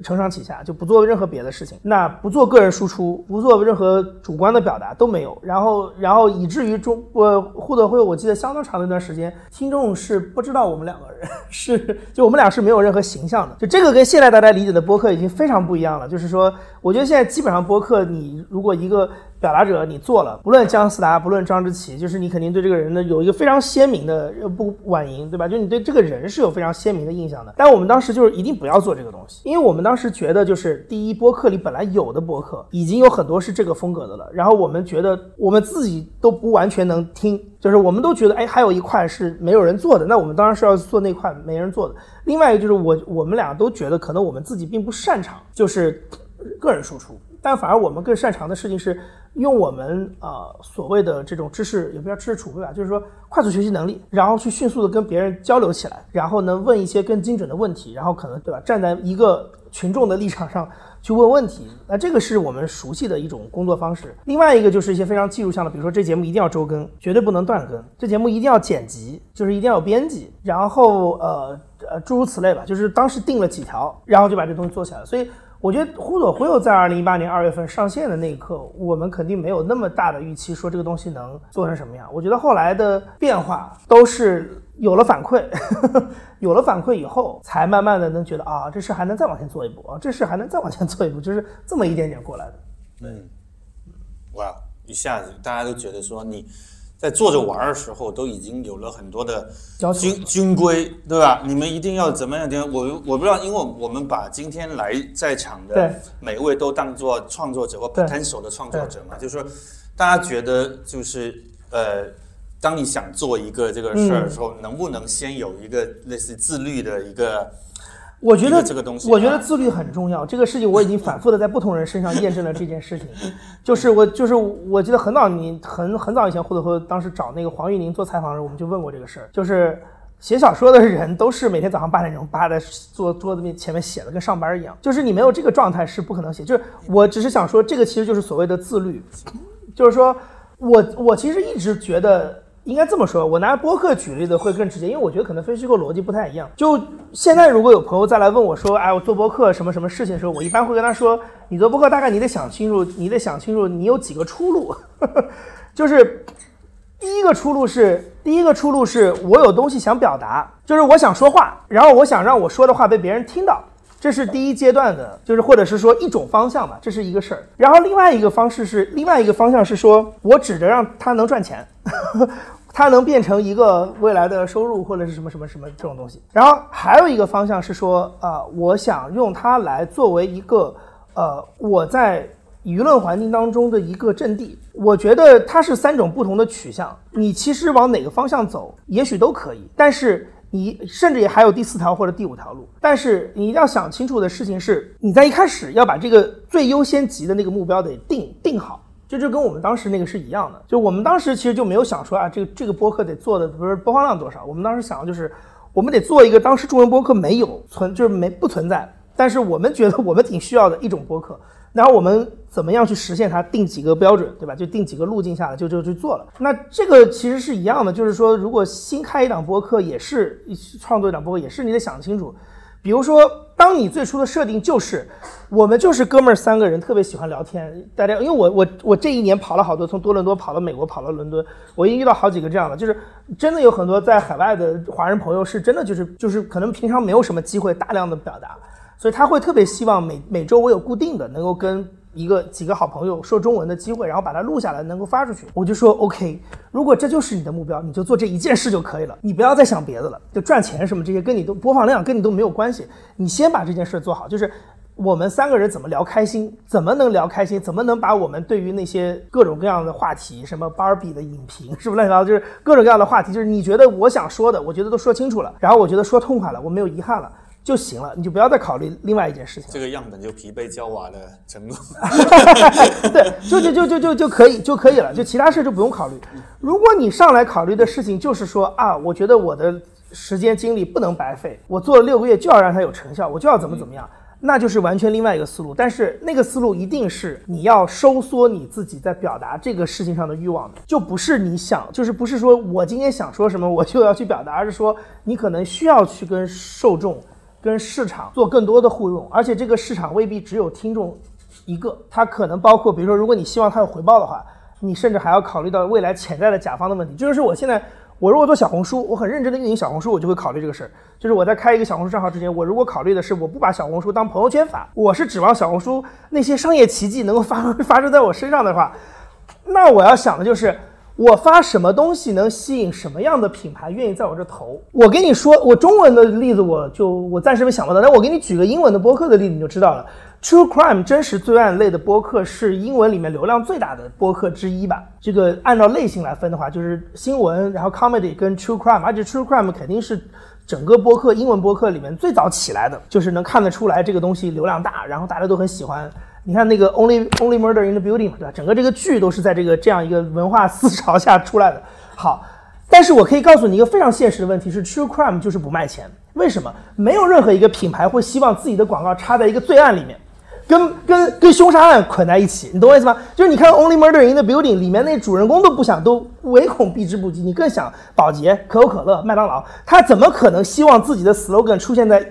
承上启下就不做任何别的事情，那不做个人输出，不做任何主观的表达都没有。然后，然后以至于中我互德会，我记得相当长的一段时间，听众是不知道我们两个人 是，就我们俩是没有任何形象的。就这个跟现在大家理解的播客已经非常不一样了。就是说，我觉得现在基本上播客，你如果一个。表达者，你做了，不论姜思达，不论张之奇，就是你肯定对这个人呢有一个非常鲜明的，不婉莹，对吧？就你对这个人是有非常鲜明的印象的。但我们当时就是一定不要做这个东西，因为我们当时觉得，就是第一，播客里本来有的播客已经有很多是这个风格的了，然后我们觉得我们自己都不完全能听，就是我们都觉得，哎，还有一块是没有人做的，那我们当然是要做那块没人做的。另外一个就是我我们俩都觉得，可能我们自己并不擅长，就是个人输出，但反而我们更擅长的事情是。用我们啊所谓的这种知识，也不叫知识储备吧，就是说快速学习能力，然后去迅速的跟别人交流起来，然后能问一些更精准的问题，然后可能对吧，站在一个群众的立场上去问问题，那这个是我们熟悉的一种工作方式。另外一个就是一些非常技术项的，比如说这节目一定要周更，绝对不能断更；这节目一定要剪辑，就是一定要有编辑，然后呃呃诸如此类吧，就是当时定了几条，然后就把这东西做起来了，所以。我觉得《忽左忽右》在二零一八年二月份上线的那一刻，我们肯定没有那么大的预期，说这个东西能做成什么样。我觉得后来的变化都是有了反馈，有了反馈以后，才慢慢的能觉得啊，这事还能再往前做一步啊，这事还能再往前做一步，就是这么一点点过来的。嗯，哇，一下子大家都觉得说你。在做着玩的时候，都已经有了很多的军军规，对吧？你们一定要怎么样？我我不知道，因为我们把今天来在场的每位都当做创作者或 potential 的创作者嘛，就是说，大家觉得就是呃，当你想做一个这个事儿的时候，能不能先有一个类似自律的一个？我觉得这个东西，我觉得自律很重要。这个事情我已经反复的在不同人身上验证了这件事情。就是我，就是我记得很早，你很很早以前，或者说当时找那个黄玉玲做采访的时候，我们就问过这个事儿。就是写小说的人都是每天早上八点钟趴在坐桌子面前面写的，跟上班一样。就是你没有这个状态是不可能写。就是我只是想说，这个其实就是所谓的自律。就是说我我其实一直觉得。应该这么说，我拿播客举例子会更直接，因为我觉得可能分析过逻辑不太一样。就现在，如果有朋友再来问我说，哎，我做播客什么什么事情的时候，我一般会跟他说，你做播客大概你得想清楚，你得想清楚你有几个出路。就是第一个出路是，第一个出路是我有东西想表达，就是我想说话，然后我想让我说的话被别人听到。这是第一阶段的，就是或者是说一种方向吧，这是一个事儿。然后另外一个方式是，另外一个方向是说我指着让他能赚钱，它能变成一个未来的收入或者是什么什么什么这种东西。然后还有一个方向是说，啊，我想用它来作为一个，呃，我在舆论环境当中的一个阵地。我觉得它是三种不同的取向，你其实往哪个方向走，也许都可以，但是。你甚至也还有第四条或者第五条路，但是你一定要想清楚的事情是，你在一开始要把这个最优先级的那个目标得定定好，就就跟我们当时那个是一样的。就我们当时其实就没有想说啊，这个这个播客得做的不是播放量多少，我们当时想的就是，我们得做一个当时中文播客没有存，就是没不存在，但是我们觉得我们挺需要的一种播客。然后我们怎么样去实现它？定几个标准，对吧？就定几个路径下来，就就去做了。那这个其实是一样的，就是说，如果新开一档播客，也是创作一档播客，也是你得想清楚。比如说，当你最初的设定就是，我们就是哥们儿三个人，特别喜欢聊天。大家，因为我我我这一年跑了好多，从多伦多跑到美国，跑到伦敦，我已经遇到好几个这样的，就是真的有很多在海外的华人朋友，是真的就是就是可能平常没有什么机会大量的表达。所以他会特别希望每每周我有固定的能够跟一个几个好朋友说中文的机会，然后把它录下来，能够发出去。我就说 OK，如果这就是你的目标，你就做这一件事就可以了，你不要再想别的了。就赚钱什么这些跟你都播放量跟你都没有关系，你先把这件事做好。就是我们三个人怎么聊开心？怎么能聊开心？怎么能把我们对于那些各种各样的话题，什么芭比的影评，是不是乱七八糟，就是各种各样的话题，就是你觉得我想说的，我觉得都说清楚了，然后我觉得说痛快了，我没有遗憾了就行了，你就不要再考虑另外一件事情。这个样本就疲惫焦瓦的程度。对，就就就就就就可以就可以了，就其他事就不用考虑。如果你上来考虑的事情就是说啊，我觉得我的时间精力不能白费，我做了六个月就要让它有成效，我就要怎么怎么样，那就是完全另外一个思路。但是那个思路一定是你要收缩你自己在表达这个事情上的欲望的，就不是你想，就是不是说我今天想说什么我就要去表达，而是说你可能需要去跟受众。跟市场做更多的互动，而且这个市场未必只有听众一个，它可能包括，比如说，如果你希望它有回报的话，你甚至还要考虑到未来潜在的甲方的问题。就是我现在，我如果做小红书，我很认真的运营小红书，我就会考虑这个事儿。就是我在开一个小红书账号之前，我如果考虑的是我不把小红书当朋友圈发，我是指望小红书那些商业奇迹能够发 发生在我身上的话，那我要想的就是。我发什么东西能吸引什么样的品牌愿意在我这投？我跟你说，我中文的例子我就我暂时没想不到，但我给你举个英文的播客的例子，你就知道了。True Crime 真实罪案类的播客是英文里面流量最大的播客之一吧？这个按照类型来分的话，就是新闻，然后 comedy 跟 True Crime，而且 True Crime 肯定是整个播客英文播客里面最早起来的，就是能看得出来这个东西流量大，然后大家都很喜欢。你看那个 Only Only Murder in the Building，对吧？整个这个剧都是在这个这样一个文化思潮下出来的。好，但是我可以告诉你一个非常现实的问题是，True Crime 就是不卖钱。为什么？没有任何一个品牌会希望自己的广告插在一个罪案里面，跟跟跟凶杀案捆在一起。你懂我意思吗？就是你看 Only Murder in the Building 里面那主人公都不想，都唯恐避之不及。你更想保洁、可口可乐、麦当劳，他怎么可能希望自己的 slogan 出现在？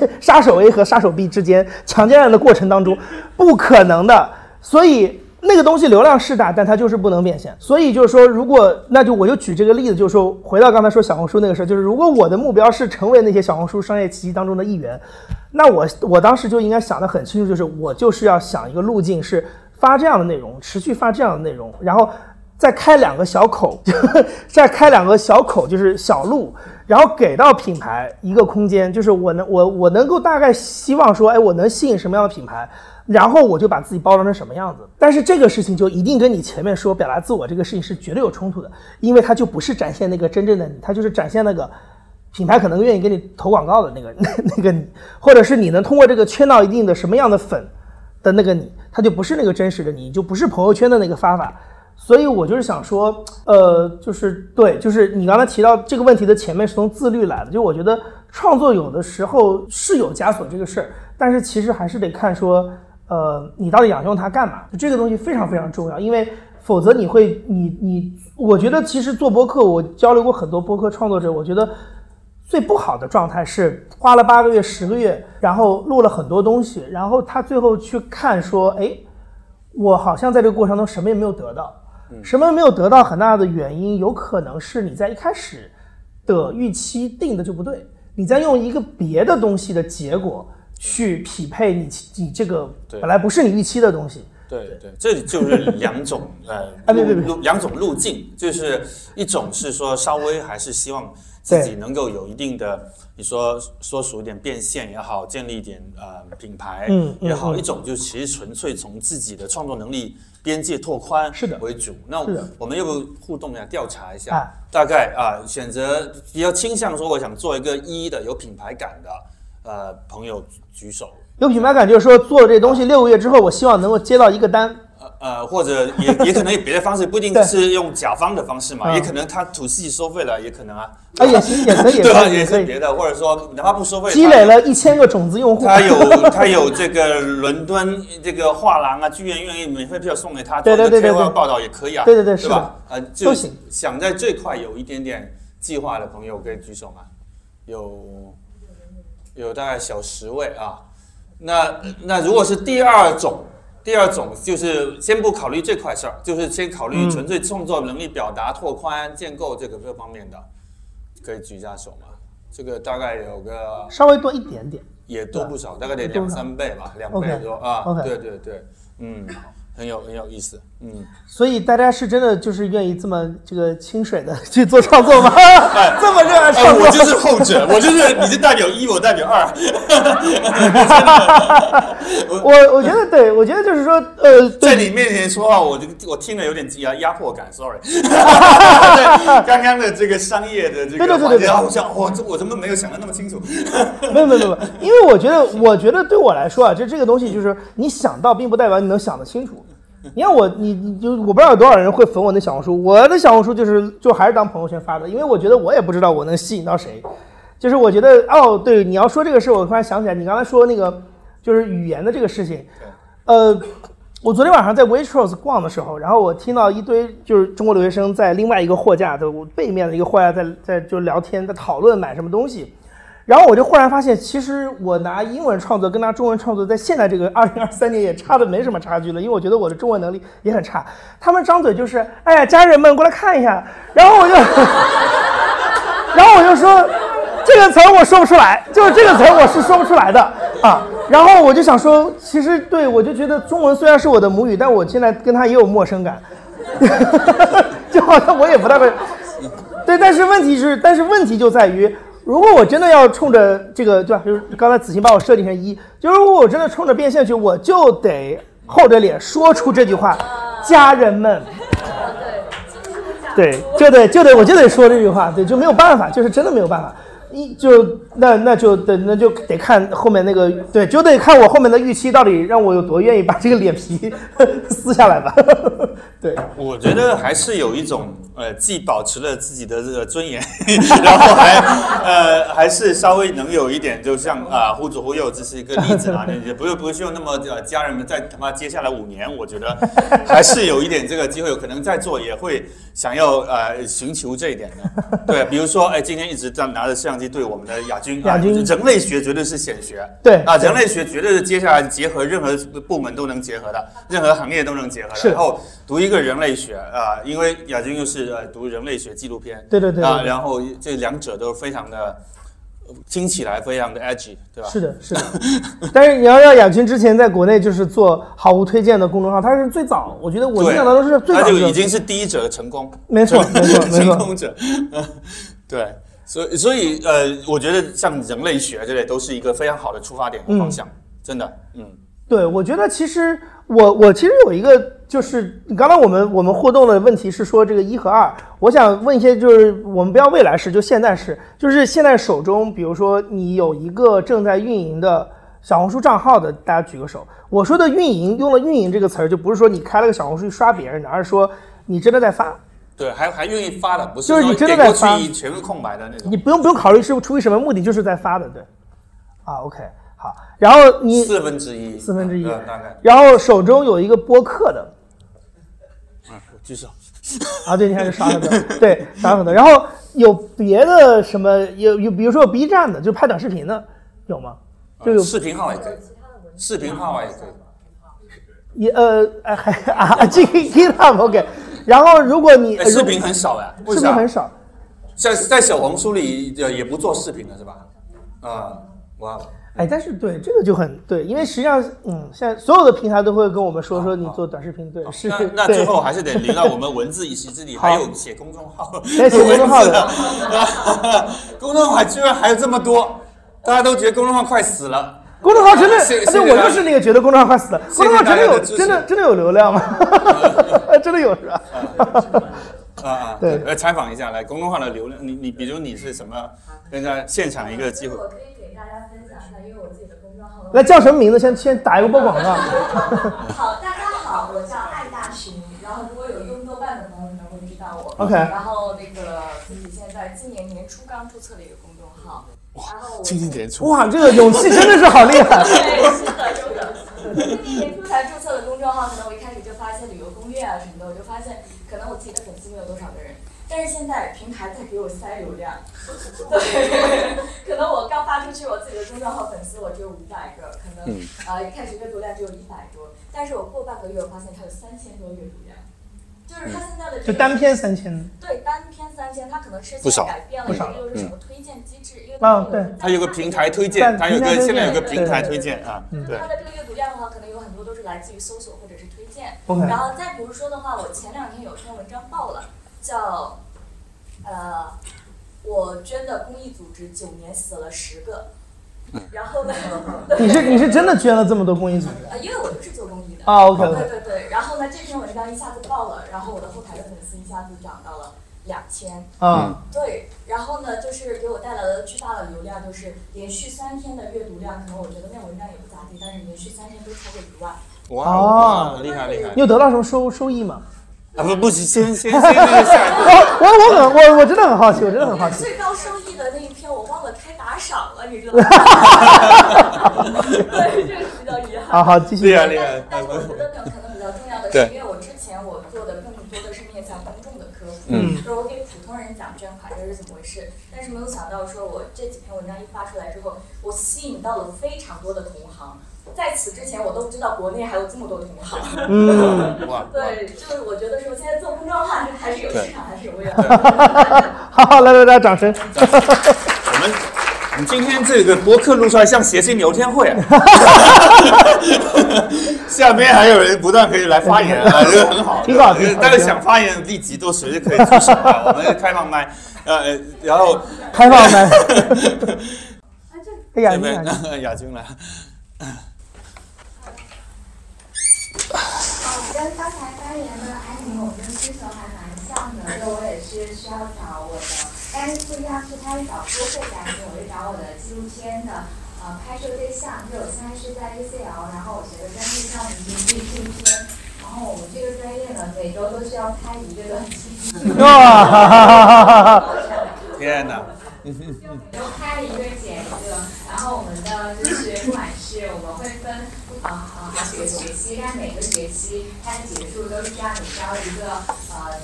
杀手 A 和杀手 B 之间强奸案的过程当中，不可能的。所以那个东西流量是大，但它就是不能变现。所以就是说，如果那就我就举这个例子，就是说回到刚才说小红书那个事儿，就是如果我的目标是成为那些小红书商业奇迹当中的一员，那我我当时就应该想得很清楚，就是我就是要想一个路径，是发这样的内容，持续发这样的内容，然后再开两个小口，再开两个小口，就是小路。然后给到品牌一个空间，就是我能我我能够大概希望说，哎，我能吸引什么样的品牌，然后我就把自己包装成什么样子。但是这个事情就一定跟你前面说表达自我这个事情是绝对有冲突的，因为它就不是展现那个真正的你，它就是展现那个品牌可能愿意给你投广告的那个那 那个你，或者是你能通过这个圈到一定的什么样的粉的那个你，它就不是那个真实的你，就不是朋友圈的那个发法。所以我就是想说，呃，就是对，就是你刚才提到这个问题的前面是从自律来的，就我觉得创作有的时候是有枷锁这个事儿，但是其实还是得看说，呃，你到底想用它干嘛？就这个东西非常非常重要，因为否则你会，你你，我觉得其实做播客，我交流过很多播客创作者，我觉得最不好的状态是花了八个月、十个月，然后录了很多东西，然后他最后去看说，哎，我好像在这个过程中什么也没有得到。什么没有得到很大的原因，有可能是你在一开始的预期定的就不对，你在用一个别的东西的结果去匹配你你这个本来不是你预期的东西。对对，这里就是两种呃 路路两种路径，就是一种是说稍微还是希望自己能够有一定的，你说说属一点变现也好，建立一点呃品牌也好，一种就其实纯粹从自己的创作能力。边界拓宽是的为主，那我们要不互动一下？调查一下，大概啊，选择比较倾向说，我想做一个一的有品牌感的呃朋友举手。有品牌感就是说，做了这东西六个月之后，我希望能够接到一个单。呃，或者也也可能有别的方式，不一定是用甲方的方式嘛，也可能他土系收费了，也可能啊。啊，也行，也可以，对吧？也是别的，或者说哪怕不收费，积累了一千个种子用户，他有他有这个伦敦这个画廊啊剧院愿意免费票送给他，对对对对，报道也可以啊，对对对，是吧？呃，都行。想在这块有一点点计划的朋友可以举手吗？有有大概小十位啊。那那如果是第二种。第二种就是先不考虑这块事儿，就是先考虑纯粹创作能力、表达、拓宽、建构这个各方面的，可以举一下手吗？这个大概有个稍微多一点点，也多不少，大概得两三倍吧，两倍多啊。对对对，嗯，很有很有意思。嗯，所以大家是真的就是愿意这么这个清水的去做创作吗？这么热爱哎，创作我？就是后者，我就是你是代表一，我代表二。我我觉得对，我觉得就是说，呃，在你面前说话，我就我听了有点压压迫感，sorry。对刚刚的这个商业的这对对对对个环节，对我想，我我怎么没有想的那么清楚？没有没有没有，因为我觉得，我觉得对我来说啊，就这个东西，就是你想到，并不代表你能想得清楚。你看我，你你就我不知道有多少人会粉我那小红书，我的小红书就是就还是当朋友圈发的，因为我觉得我也不知道我能吸引到谁。就是我觉得哦，对，你要说这个事，我突然想起来，你刚才说那个就是语言的这个事情，呃，我昨天晚上在 Waitrose 逛的时候，然后我听到一堆就是中国留学生在另外一个货架的背面的一个货架在在就聊天，在讨论买什么东西。然后我就忽然发现，其实我拿英文创作跟拿中文创作，在现在这个 二零二三年也差的没什么差距了，因为我觉得我的中文能力也很差。他们张嘴就是，哎呀，家人们过来看一下，然后我就，然后我就说，这个词儿我说不出来，就是这个词儿我是说不出来的啊。然后我就想说，其实对我就觉得中文虽然是我的母语，但我现在跟他也有陌生感，就好像我也不太会。对，但是问题是，但是问题就在于，如果我真的要冲着这个，对吧？就是刚才子晴把我设定成一，就是如果我真的冲着变现去，我就得厚着脸说出这句话，家人们，对，就得就得我就得说这句话，对，就没有办法，就是真的没有办法。一就那那就得那就得看后面那个对，就得看我后面的预期到底让我有多愿意把这个脸皮撕下来吧。对，我觉得还是有一种呃，既保持了自己的这个尊严，然后还呃还是稍微能有一点，就像啊忽左忽右，这是一个例子啊，也不用不需要那么呃家人们在他妈接下来五年，我觉得还是有一点这个机会，有可能在座也会想要呃寻求这一点的。对，比如说哎，今天一直在拿着摄像机对我们的亚军，啊亚军人类学绝对是显学，对啊，人类学绝对是接下来结合任何部门都能结合的，任何行业都能结合的。然后读一个人类学啊、因为亚军又是呃读人类学纪录片，对对对对啊，然后这两者都非常的呃听起来非常的 edgy，对吧？是的，是的。但是你要让亚军之前在国内就是做毫无推荐的公众号，他是最早，我觉得我印，象当中是最早的他就已经是第一者的成功，没错没错没错 成功者，对。所以，所以，呃，我觉得像人类学这类都是一个非常好的出发点和方向，真的，嗯，对，我觉得其实我我其实有一个就是刚刚我们我们互动的问题是说这个一和二，我想问一些就是我们不要未来式，就现在式，就是现在手中，比如说你有一个正在运营的小红书账号的，大家举个手。我说的运营用了“运营”这个词儿，就不是说你开了个小红书去刷别人的，而是说你真的在发，对，还还愿意发的，不是就是你真的在发去全是空白的那种你。不用不用考虑是出于什么目的，就是在发的，对。啊，OK，好，然后你四分之一，四分之一呃大概。然后手中有一个播客的，啊，我举手。啊，对，你看是刷很多，对，刷很多。然后有别的什么？有有，比如说有 B 站的，就拍短视频的，有吗？就有视频号也可以，视频号也可以。也呃，哎还啊，G GitHub OK。然后如果你哎，视频很少哎，为视啥频很少，在在小红书里呃也不做视频了是吧？啊，哇，哎，但是对这个就很对，因为实际上，嗯，现在所有的平台都会跟我们说说你做短视频，对，是那那最后还是得留到我们文字一席之地，还有写公众号，写公众号的。的，公众号居然还有这么多，大家都觉得公众号快死了。公众号真的，谢谢哎对我就是那个觉得公众号快死了。公众号真的有真的真的有流量吗？真的有是吧？啊啊，对来，采访一下，来公众号的流量，你你比如你是什么？跟在现场一个机会我，可以给大家分享一下，因为我自己的公众号。来叫什么名字？先先打一个波广告。好，大家好，我叫爱大寻。然后如果有用豆瓣的朋友可能会知道我。OK 然后那个自己现在今年年初刚注册了一个公众号。然后我今年年初，哇，这个勇气真的是好厉害！对，是的，是的。今年年初才注册的公众号，可能我一开始就发现旅游攻略啊什么的，我就发现可能我自己的粉丝没有多少个人，但是现在平台在给我塞流量。对，可能我刚发出去我自己的公众号粉丝我只有五百个，可能、呃一开始阅读量只有一百多，但是我过半个月我发现它有三千多阅读量，就是它现在的这个就单篇三千，对单篇三千，它可能是不少现在改变了一不少个又是什么推荐机制，因为啊对它有个平台推荐，它有个现在有个平台推荐啊，对它，的这个阅读量的话，可能有很多都是来自于搜索或者是推荐。荐。OK 然后再比如说的话，我前两天有篇文章爆了，叫呃，我捐的公益组织九年死了十个。然后呢？你是 你是真的捐了这么多公益组织啊，因为我就是做公益的。啊？OK 对 OK，对对，然后呢，这篇文章一下子爆了，然后我的后台的粉丝一下子涨到了两千。啊，对，然后呢，就是给我带来了巨大的流量，就是连续三天的阅读量，可能我觉得那文章也不咋地，但是连续三天都超过一万。哇，厉害厉害你！有得到什么收收益吗？啊不不行，先先先 那个下一我我我很我我真的很好奇，我真的很好奇。最高收益的那一篇我忘了开打赏了，你知道吗？对，这个是比较遗憾。好好继续厉。害厉害但但我觉得可能比较重要的对是，因为我之前我做的更多的是面向公众的科普，嗯就是我给普通人讲捐款这是怎么回事。但是没有想到，说我这几篇文章一发出来之后，我吸引到了非常多的同行。在此之前，我都不知道国内还有这么多同行。嗯，哇，对，就是我觉得说现在做公众号还是有市场，还是有未来。好好，来来来，掌声。我们我们今天这个播客录出来像谐星聊天会啊，下面还有人不断可以来发言啊，这个很好，挺好挺好。大家想发言立即都随时可以出手啊，我们开放麦，呃，呃然后开放麦。哎呀，亚军来，哦，跟刚才发言的安宁，我跟需求还蛮像的，就我也是需要找我的，但是不一样是他是找播客嘉宾，我是找我的纪录片的呃拍摄对象，就我现在是在 UCL，然后我学的专业叫民族纪录片，然后我们这个专业呢，每周都需要拍一个短片。哇，哈哈哈哈哈天哪，都开了一个节目，然后我们的就是不管是我们会分呃呃好几个学期，但每个学期它的结束都是让你交一个呃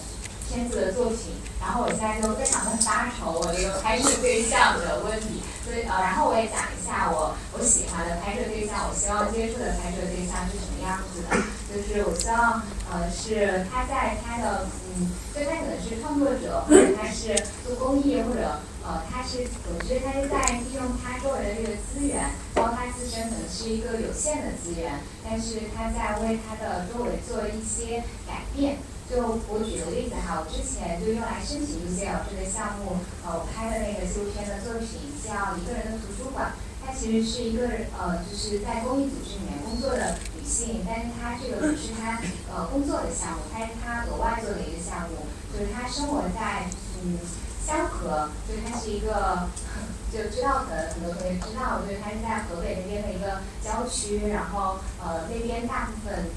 片子的作品。然后我现在就非常的发愁我这个拍摄对象的问题，所以呃，然后我也讲一下我我喜欢的拍摄对象，我希望接触的拍摄对象是什么样子的，就是我希望呃是他在他的嗯，就他可能是创作者，或者他是做公益，或者呃他是总之他是在利用他周围的这个资源，包括他自身可能是一个有限的资源，但是他在为他的周围做一些改变。就我举个例子哈，我之前就用来申请 UCL 这个项目，呃，我拍的那个纪录片的作品叫《一个人的图书馆》，它其实是一个呃，就是在公益组织里面工作的女性，但是她这个不是她呃工作的项目，它是她额外做的一个项目，就是她生活在嗯香河，就是它是一个。就知道可能很多同学知道，就是它是在河北那边的一个郊区，然后呃那边大部分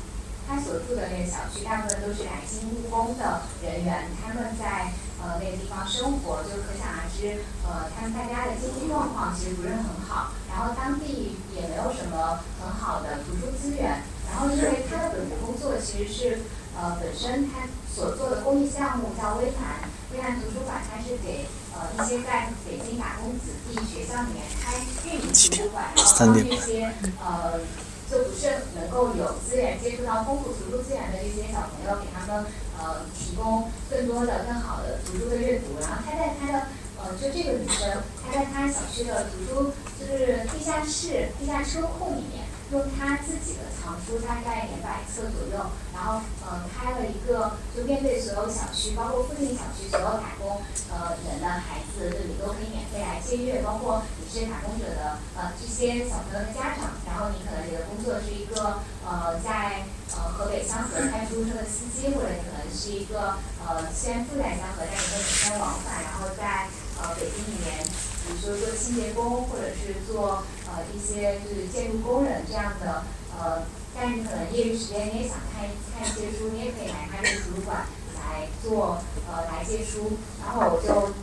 他所住的那个小区，大部分都是来京务工的人员，他们在呃那个地方生活，就可想而知，呃，他们大家的经济状况其实不是很好，然后当地也没有什么很好的图书资源，然后因为他的本职工作其实是呃本身他所做的公益项目叫微谈，微谈图书馆，它是给呃一些在北京打工子弟学校里面开运营图书馆，然后帮这些呃。就不是能够有资源接触到丰富图书资源的这些小朋友，给他们呃提供更多的、更好的图书的阅读。然后他在他的呃，就这个女生，她在她小区的图书就是地下室、地下车库里面，用他自己的藏书大概两百册左右，然后呃开了一个，就面对所有小区，包括附近小区所有打工呃人的孩子，这里都可以免费来借阅，包括你是打工者的呃这些小朋友的家长，然后你可能你的工作是一个呃在呃河北香河开出租车的司机，或者你可能是一个呃虽然住在香河，但你会每天往返，然后在呃北京里面，比如说做清洁工，或者是做呃一些就是建筑工人这样的呃，但是你可能业余时间你也想看看一些书，你也可以来他这个图书馆来做呃来借书，然后我就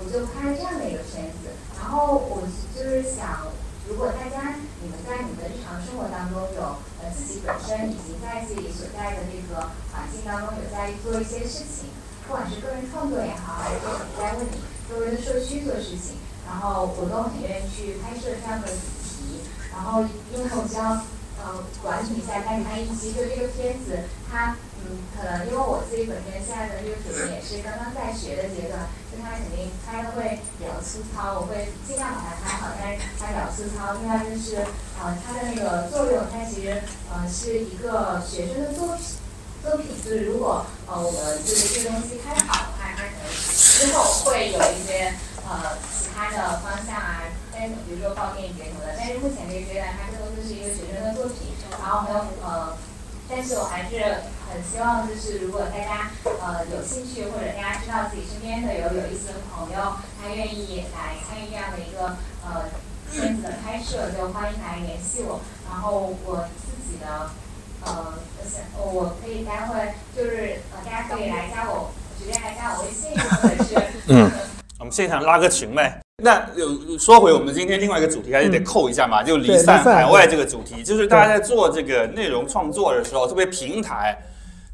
我就开了这样的一个圈子，然后我就是想。如果大家你们在你的日常生活当中有呃自己本身已经在自己所在的这个环境当中有在做一些事情，不管是个人创作也好，还是说你在为你周围的社区做事情，然后我都很愿意去拍摄这样的主题。然后因为我将呃管理一下，但是它一期就这个片子，它嗯，可能因为我自己本身现在的这个水平也是刚刚在学的阶段，就它肯定拍的会比较粗糙，我会尽量把它拍好，但是它比较粗糙。另外就是呃它的那个作用，它其实呃是一个学生的作品。作品就是如果呃我们就是这个东西拍好的话，它可能之后会有一些呃其他的方向啊，但比如说报电影节什么的，但是目前这个阶段它更多就是一个学生的作品，然后还有呃，但是我还是很希望就是如果大家呃有兴趣或者大家知道自己身边的有有意思的朋友，他愿意来参与这样的一个呃片子的拍摄，就欢迎来联系我，然后我自己的。呃，我我可以待会就是呃，大家可以来加我，直接来加我微信，或者是 嗯，我们现场拉个群呗。那有说回我们今天另外一个主题，还是得扣一下嘛，就离散海外这个主题，就是大家在做这个内容创作的时候，特别平台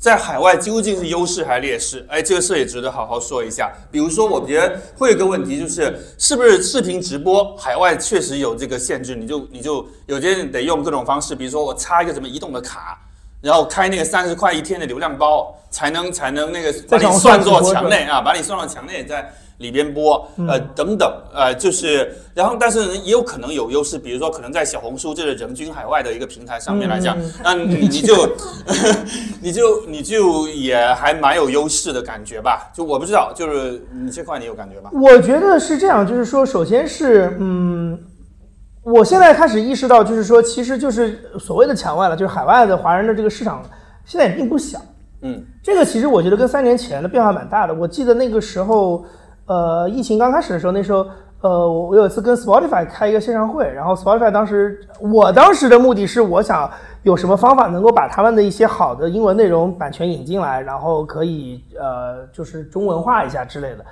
在海外究竟是优势还是劣势？哎，这个事也值得好好说一下。比如说，我觉得会有个问题，就是是不是视频直播海外确实有这个限制，你就你就有些人得用各种方式，比如说我插一个什么移动的卡。然后开那个三十块一天的流量包，才能才能那个把你算作墙内啊，把你算到墙内，在里边播，呃等等，呃就是，然后但是也有可能有优势，比如说可能在小红书这个人均海外的一个平台上面来讲，那你就 你就你就也还蛮有优势的感觉吧？就我不知道，就是你这块你有感觉吧？我觉得是这样，就是说，首先是嗯。我现在开始意识到，就是说，其实就是所谓的墙外了，就是海外的华人的这个市场现在也并不小。嗯，这个其实我觉得跟三年前的变化蛮大的。我记得那个时候，呃，疫情刚开始的时候，那时候，呃，我我有一次跟 Spotify 开一个线上会，然后 Spotify 当时，我当时的目的是，我想有什么方法能够把他们的一些好的英文内容版权引进来，然后可以呃，就是中文化一下之类的。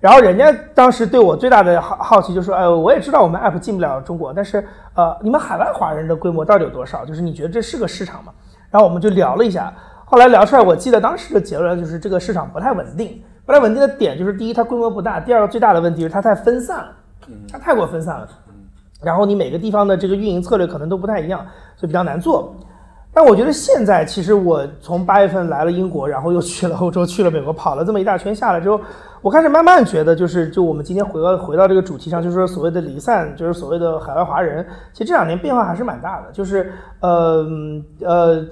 然后人家当时对我最大的好好奇就说：“哎，我也知道我们 app 进不了中国，但是呃，你们海外华人的规模到底有多少？就是你觉得这是个市场吗？”然后我们就聊了一下，后来聊出来，我记得当时的结论就是这个市场不太稳定。不太稳定的点就是第一，它规模不大；第二个最大的问题是它太分散了，它太过分散了。然后你每个地方的这个运营策略可能都不太一样，所以比较难做。但我觉得现在其实我从八月份来了英国，然后又去了欧洲，去了美国，跑了这么一大圈下来之后。我开始慢慢觉得，就是就我们今天回到回到这个主题上，就是说所谓的离散，就是所谓的海外华人，其实这两年变化还是蛮大的。就是呃呃，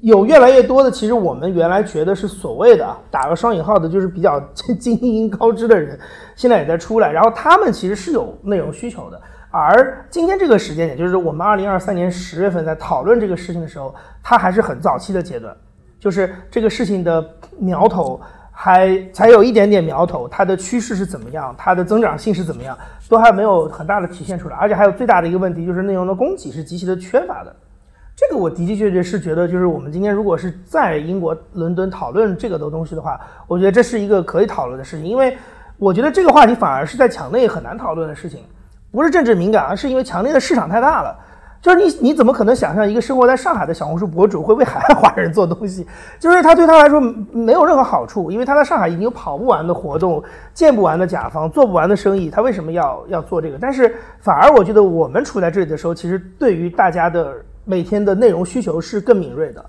有越来越多的，其实我们原来觉得是所谓的打个双引号的，就是比较精英高知的人，现在也在出来。然后他们其实是有内容需求的。而今天这个时间点，就是我们二零二三年十月份在讨论这个事情的时候，它还是很早期的阶段，就是这个事情的苗头。还才有一点点苗头，它的趋势是怎么样，它的增长性是怎么样，都还没有很大的体现出来。而且还有最大的一个问题，就是内容的供给是极其的缺乏的。这个我的的确确是觉得，就是我们今天如果是在英国伦敦讨论这个的东西的话，我觉得这是一个可以讨论的事情，因为我觉得这个话题反而是在墙内很难讨论的事情，不是政治敏感，而是因为墙内的市场太大了。就是你，你怎么可能想象一个生活在上海的小红书博主会为海外华人做东西？就是他对他来说没有任何好处，因为他在上海已经有跑不完的活动，见不完的甲方，做不完的生意，他为什么要要做这个？但是反而我觉得我们处在这里的时候，其实对于大家的每天的内容需求是更敏锐的。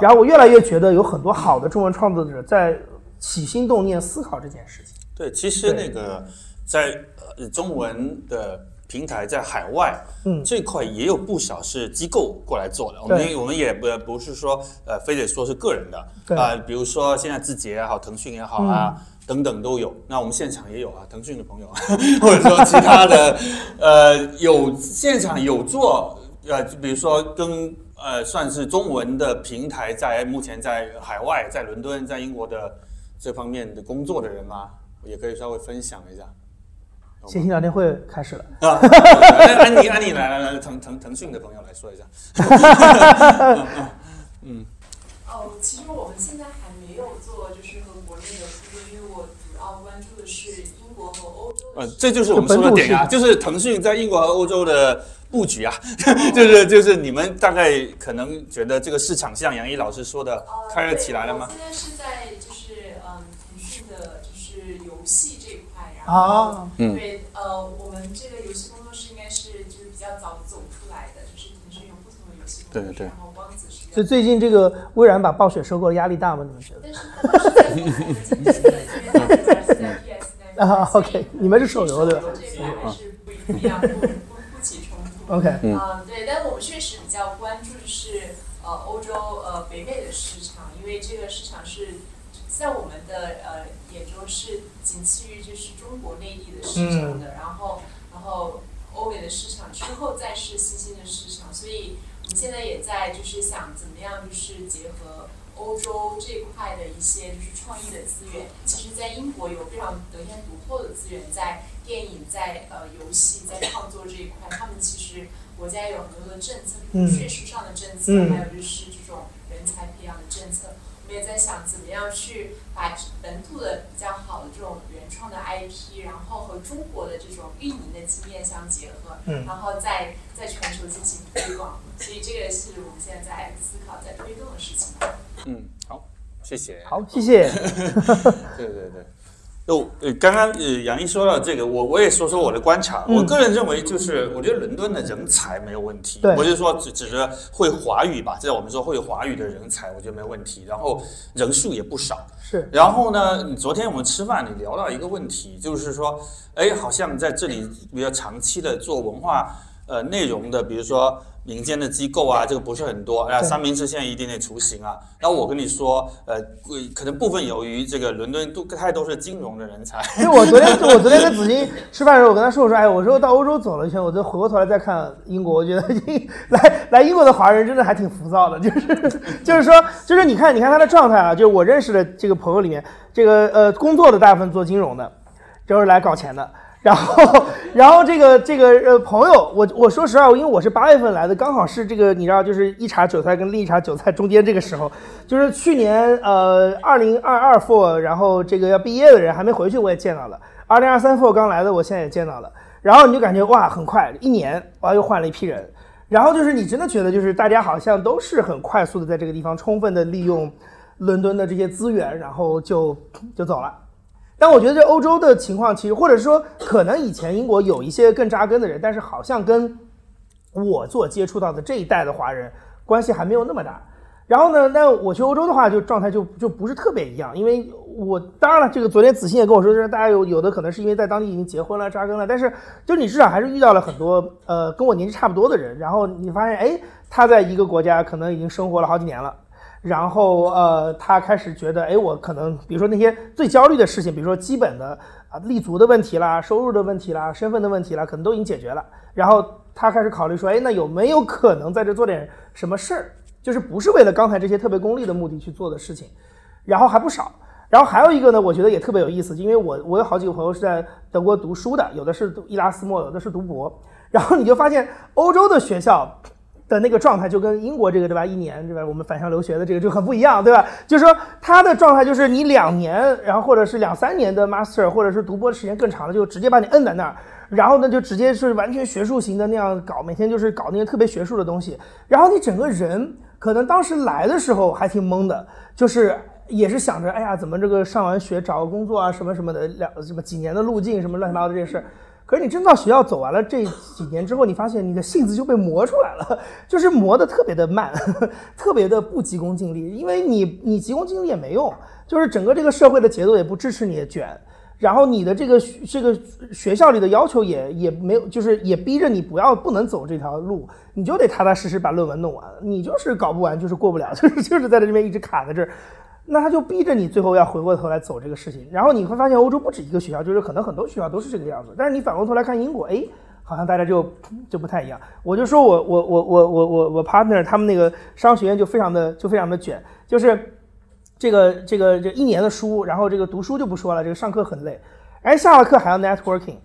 然后我越来越觉得有很多好的中文创作者在起心动念思考这件事情。对，其实那个在呃中文的。平台在海外，嗯，这块也有不少是机构过来做的。我们我们也不不是说，呃，非得说是个人的，啊，比如说现在字节也好，腾讯也好啊，等等都有。那我们现场也有啊，腾讯的朋友，或者说其他的，呃，有现场有做，呃，比如说跟呃算是中文的平台，在目前在海外，在伦敦，在英国的这方面的工作的人吗？也可以稍微分享一下。信息聊天会开始了啊！安妮，安妮，来来来，腾腾腾讯的朋友来说一下。嗯。哦，其实我们现在还没有做，就是和国内的合作，因为我主要关注的是英国和欧洲。呃，这就是我们说的点啊，就是腾讯在英国和欧洲的布局啊，就是就是你们大概可能觉得这个市场像杨毅老师说的开了起来了吗？现在是在就是嗯腾讯的就是游戏这一块，然后对。呃，我们这个游戏工作室应该是就是比较早走出来的，就是腾讯有不同的游系统，对对然后光子是所以最近这个微软把暴雪收购了，压力大吗？你们觉得？啊，OK，你们是手游对吧。OK，嗯。嗯，对，但我们确实比较关注的是呃欧洲呃北美的市场，因为这个市场是在我们的呃眼中是仅次于就是中国内地的市场的，然后然后欧美的市场之后再是新兴的市场，所以我们现在也在就是想怎么样就是结合。欧洲这块的一些就是创意的资源，其实，在英国有非常得天独厚的资源，在电影、在呃游戏、在创作这一块，他们其实国家有很多的政策，比如税收上的政策，嗯还有就是这种人才培养的政策。我们也在想怎么样去把本土的比较好的这种原创的 IP，然后和中国的这种运营的经验相结合，嗯然后在在全球进行推广。所以这个是我们现在在思考、在推动的事情。嗯，好，谢谢。好，谢谢。对 对 对。就呃，刚刚呃，杨毅说到这个，我我也说说我的观察。嗯我个人认为，就是我觉得伦敦的人才没有问题。对我就说只只是会华语吧，在我们说会华语的人才，我觉得没问题。然后人数也不少。是，然后呢，你昨天我们吃饭，你聊到一个问题，就是说，哎，好像在这里比较长期的做文化呃内容的，比如说民间的机构啊，这个不是很多。啊，对三明治现在一点点雏形啊。然后我跟你说，呃，可能部分由于这个伦敦都太多是金融的人才。因为我昨天我昨天跟子金吃饭的时候，我跟他说，我说，哎，我说到欧洲走了一圈，我就回过头来再看英国，我觉得英来来英国的华人真的还挺浮躁的，就是就是说，就是你看你看他的状态啊，就是我认识的这个朋友里面，这个呃工作的大部分做金融的，就是来搞钱的。然后，然后这个这个呃朋友，我我说实话，因为我是八月份来的，刚好是这个你知道，就是一茬韭菜跟另一茬韭菜中间这个时候，就是去年呃二零二二 for，然后这个要毕业的人还没回去，我也见到了；二零二三 for 刚来的，我现在也见到了。然后你就感觉哇，很快一年，哇又换了一批人。然后就是你真的觉得就是大家好像都是很快速的在这个地方充分的利用伦敦的这些资源，然后就就走了。但我觉得这欧洲的情况，其实或者说可能以前英国有一些更扎根的人，但是好像跟我所接触到的这一代的华人关系还没有那么大。然后呢，那我去欧洲的话，就状态就就不是特别一样，因为我当然了，这个昨天子欣也跟我说，就是大家有有的可能是因为在当地已经结婚了、扎根了，但是就你至少还是遇到了很多呃跟我年纪差不多的人，然后你发现哎他在一个国家可能已经生活了好几年了。然后呃，他开始觉得，哎，我可能比如说那些最焦虑的事情，比如说基本的啊立足的问题啦、收入的问题啦、身份的问题啦，可能都已经解决了。然后他开始考虑说，哎，那有没有可能在这做点什么事儿？就是不是为了刚才这些特别功利的目的去做的事情，然后还不少。然后还有一个呢，我觉得也特别有意思，因为我我有好几个朋友是在德国读书的，有的是读伊拉斯莫，有的是读博。然后你就发现欧洲的学校那个状态就跟英国这个对吧？一年对吧？我们返乡留学的这个就很不一样，对吧？就是说他的状态就是你两年，然后或者是两三年的 master，或者是读博的时间更长了，就直接把你摁在那儿，然后呢就直接是完全学术型的那样搞，每天就是搞那些特别学术的东西，然后你整个人可能当时来的时候还挺懵的，就是。也是想着，哎呀，怎么这个上完学找个工作啊，什么什么的，两什么几年的路径，什么乱七八糟的这些事儿。可是你真到学校走完了这几年之后，你发现你的性子就被磨出来了，就是磨得特别的慢，特别的不急功近利，因为你你急功近利也没用，就是整个这个社会的节奏也不支持你卷，然后你的这个这个学校里的要求也也没有，就是也逼着你不要不能走这条路，你就得踏踏实实把论文弄完，你就是搞不完，就是过不了，就是就是在这边一直卡在这儿。那他就逼着你最后要回过头来走这个事情，然后你会发现欧洲不止一个学校，就是可能很多学校都是这个样子。但是你反过头来看英国，哎，好像大家就就不太一样。我就说我我我我我我我 partner 他们那个商学院就非常的就非常的卷，就是这个这个这一年的书，然后这个读书就不说了，这个上课很累，哎，下了课还要 networking。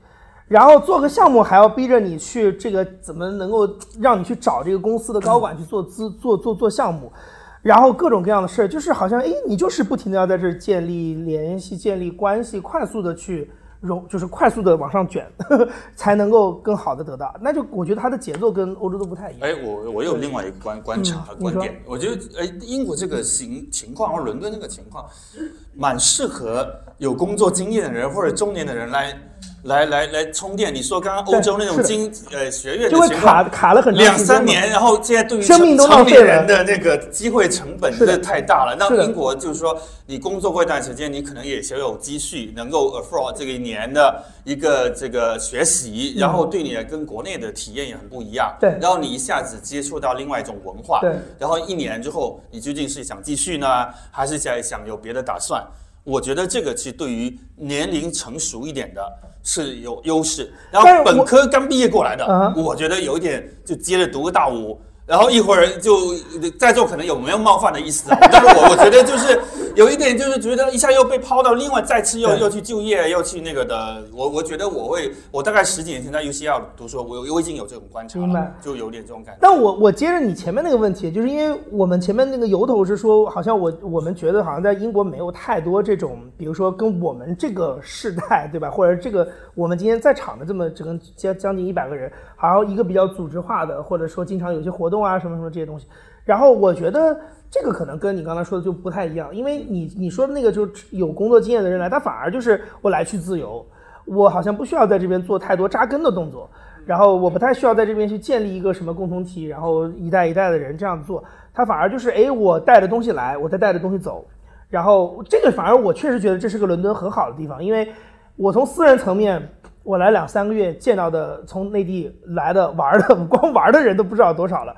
然后做个项目还要逼着你去这个怎么能够让你去找这个公司的高管去做资做做做项目，然后各种各样的事儿，就是好像哎，你就是不停的要在这儿建立联系、建立关系，快速的去融，就是快速的往上卷，呵 呵才能够更好的得到。那就我觉得它的节奏跟欧洲都不太一样。哎，我我有另外一个观观察和嗯观点，我觉得哎，英国这个情情况或伦敦这个情况，蛮适合有工作经验的人或者中年的人来来来来充电。你说刚刚欧洲那种经呃学院就会卡卡了很长两三年，然后现在对于生命都成浪费了年人的那个机会成本真的太大了。那英国就是说，你工作过一段时间，你可能也小有积蓄，能够 afford 这个一年的一个这个学习，然后对你的跟国内的体验也很不一样。对然后你一下子接触到另外一种文化，对然后一年之后，你究竟是想继续呢，还是想想有别的打算？我觉得这个是对于年龄成熟一点的是有优势。然后本科刚毕业过来的，嗯我觉得有一点就接着读个大五，然后一会儿就在座可能有没有冒犯的意思啊？但是我我觉得就是有一点就是觉得一下又被抛到另外再次又对又去就业又去那个的，我我觉得我会我大概十几年前在 UCL 读书，我我已经有这种观察了明白，就有点这种感觉。但我我接着你前面那个问题，就是因为我们前面那个由头是说，好像我我们觉得好像在英国没有太多这种，比如说跟我们这个世代，对吧？或者这个我们今天在场的这么这个将将近一百个人，好像一个比较组织化的，或者说经常有些活动啊什么什么这些东西。然后我觉得这个可能跟你刚才说的就不太一样，因为你你说的那个就是有工作经验的人来，他反而就是我来去自由，我好像不需要在这边做太多扎根的动作。然后我不太需要在这边去建立一个什么共同体，然后一代一代的人这样做，他反而就是哎，我带着东西来，我再带着东西走，然后这个反而我确实觉得这是个伦敦很好的地方，因为我从私人层面，我来两三个月见到的从内地来的玩的，光玩的人都不知道多少了。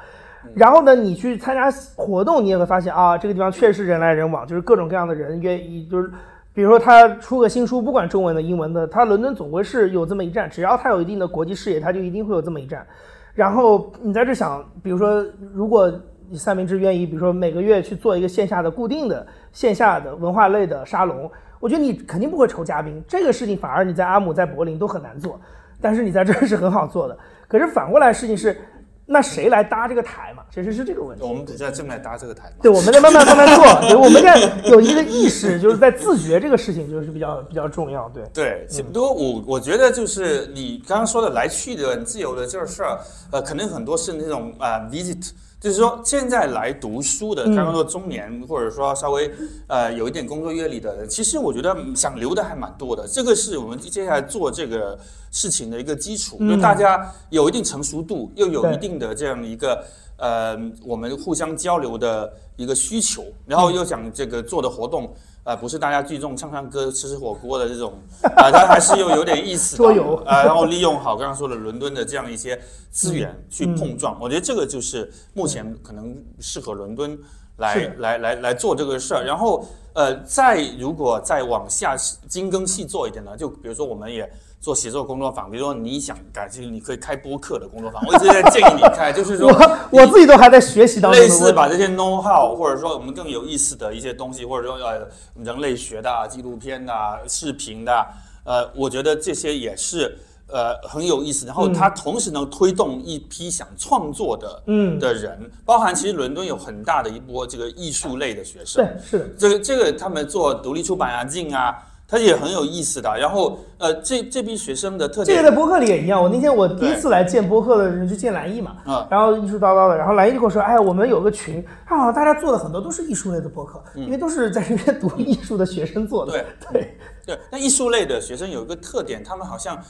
然后呢，你去参加活动，你也会发现啊，这个地方确实人来人往，就是各种各样的人愿意，就是比如说他出个新书，不管中文的、英文的，他伦敦总归是有这么一站，只要他有一定的国际视野，他就一定会有这么一站。然后你在这想，比如说，如果你三明治愿意，比如说每个月去做一个线下的固定的线下的文化类的沙龙，我觉得你肯定不会愁嘉宾，这个事情反而你在阿姆、在柏林都很难做，但是你在这儿是很好做的。可是反过来，事情是，那谁来搭这个台嘛？其实是这个问题。我们在正在搭这个台嘛。对，我们在慢慢慢慢做，对，我们在有一个意识，就是在自觉这个事情，就是比较比较重要，对。对，只不过我我觉得就是你刚刚说的来去的很自由的这个事儿，呃，可能很多是那种啊、呃 visit，就是说现在来读书的，嗯刚刚说中年、或者说稍微呃有一点工作阅历的人，其实我觉得想留的还蛮多的。这个是我们接下来做这个事情的一个基础，嗯就大家有一定成熟度，又有一定的这样一个。呃，我们互相交流的一个需求，然后又想这个做的活动，呃，不是大家聚众唱唱歌、吃吃火锅的这种，啊、它还是又有点意思的，桌游啊、然后利用好刚刚说的伦敦的这样一些资源去碰撞，我觉得这个就是目前可能适合伦敦来来来来做这个事儿，然后呃，再如果再往下精耕细作一点呢，就比如说我们也。做写作工作坊，比如说你想感兴趣，你可以开播客的工作坊。我一直在建议你开，就是说我我自己都还在学习当中。类似把这些 know how，或者说我们更有意思的一些东西，或者说呃人类学的啊、纪录片的啊、视频的啊，呃，我觉得这些也是呃很有意思。然后它同时能推动一批想创作的嗯的人，包含其实伦敦有很大的一波这个艺术类的学生。对，是的，这个这个他们做独立出版啊、进啊，它也很有意思的。然后呃，这这批学生的特点，这个在播客里也一样。我那天我第一次来见播客的人就见蓝毅嘛，嗯然后艺术叨叨的，然后蓝毅就跟我说，哎，我们有个群，他好像大家做的很多都是艺术类的播客，因为都是在这边读艺术的学生做的。对 对，对，那艺术类的学生有一个特点，他们好像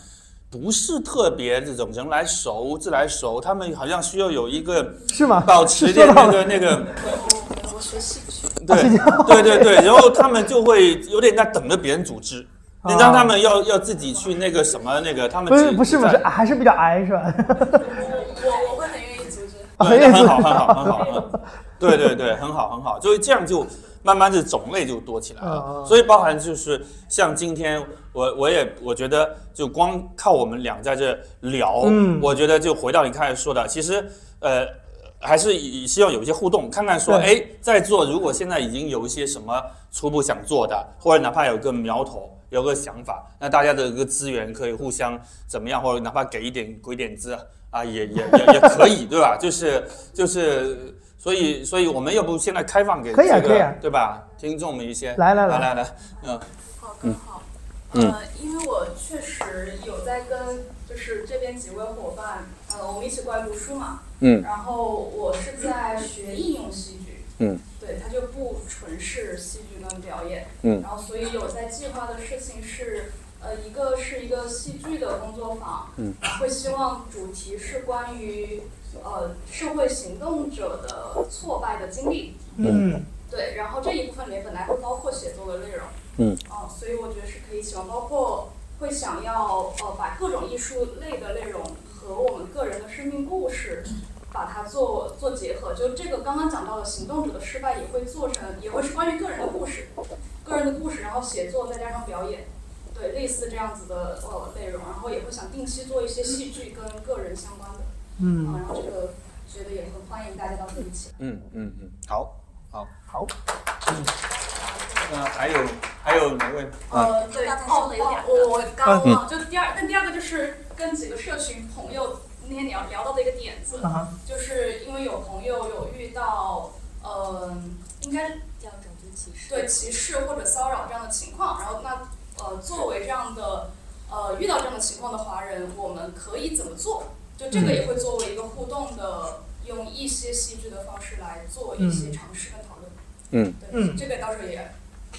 不是特别这种人来熟、自来熟，他们好像需要有一个是吗？保持 点那个那个，我学戏剧，对对对对，然后他们就会有点在等着别人组织。你让他们要要自己去那个什么那个，他们不是不是不是，还是比较矮是吧？我我会很愿意组织。对，很愿意很好，组织很好，很好，嗯对对对，很好，很好，就是这样就慢慢的种类就多起来了。所以包含就是像今天我我也我觉得就光靠我们俩在这聊，嗯我觉得就回到你开始说的，其实呃。还是以希望有一些互动，看看说，对哎，在座如果现在已经有一些什么初步想做的，或者哪怕有个苗头，有个想法，那大家的一个资源可以互相怎么样，或者哪怕给一点鬼点子啊，也也也也可以，对吧？就是就是，所以所以我们要不现在开放给可以啊这个可以啊对吧？听众们一些，来来来来来来，嗯，好，更好。嗯呃，因为我确实有在跟就是这边几位伙伴，呃，我们一起过来读书嘛。嗯。然后我是在学应用戏剧。嗯。对，它就不纯是戏剧跟表演。嗯然后，所以有在计划的事情是，呃，一个是一个戏剧的工作坊，嗯，会希望主题是关于呃社会行动者的挫败的经历，嗯对，然后这一部分里面本来会包括写作的内容，嗯，哦、所以我觉得是可以喜欢，包括会想要呃把各种艺术类的内容和我们个人的生命故事。把它做做结合，就这个刚刚讲到的行动者的失败也会做成，也会是关于个人的故事，个人的故事，然后写作再加上表演，对，类似这样子的呃内容，然后也会想定期做一些戏剧跟个人相关的，嗯，啊，然后这个觉得也很欢迎大家到这里一起来。嗯嗯嗯，好，好，好，那还有还有哪位？啊，呃，对，刚才我刚刚忘了，就第二，那第二个就是跟几个社群朋友那天聊聊到的一个点子，啊就是因为有朋友有遇到，呃，应该叫种族歧视。对歧视或者骚扰这样的情况，然后那呃，作为这样的呃遇到这样的情况的华人，我们可以怎么做？就这个也会作为一个互动的，用一些戏剧的方式来做一些尝试跟讨论。嗯，对，嗯这个到时候也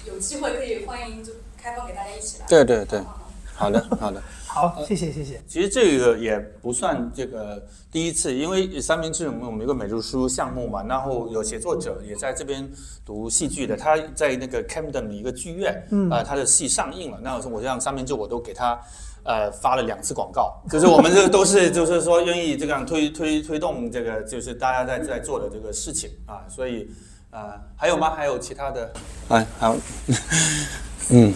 有机会可以欢迎就开放给大家一起来。对对对好，好的 好的。好，谢谢谢谢。其实这个也不算这个第一次，因为三明治我们我们有个美术书项目嘛，然后有写作者也在这边读戏剧的，他在那个 Camden 的一个剧院，嗯啊、他的戏上映了，那我让三明治我都给他。呃，发了两次广告，就是我们这都是，就是说愿意这样推推推动这个，就是大家在在做的这个事情啊，所以啊、还有吗？还有其他的？哎，好，嗯，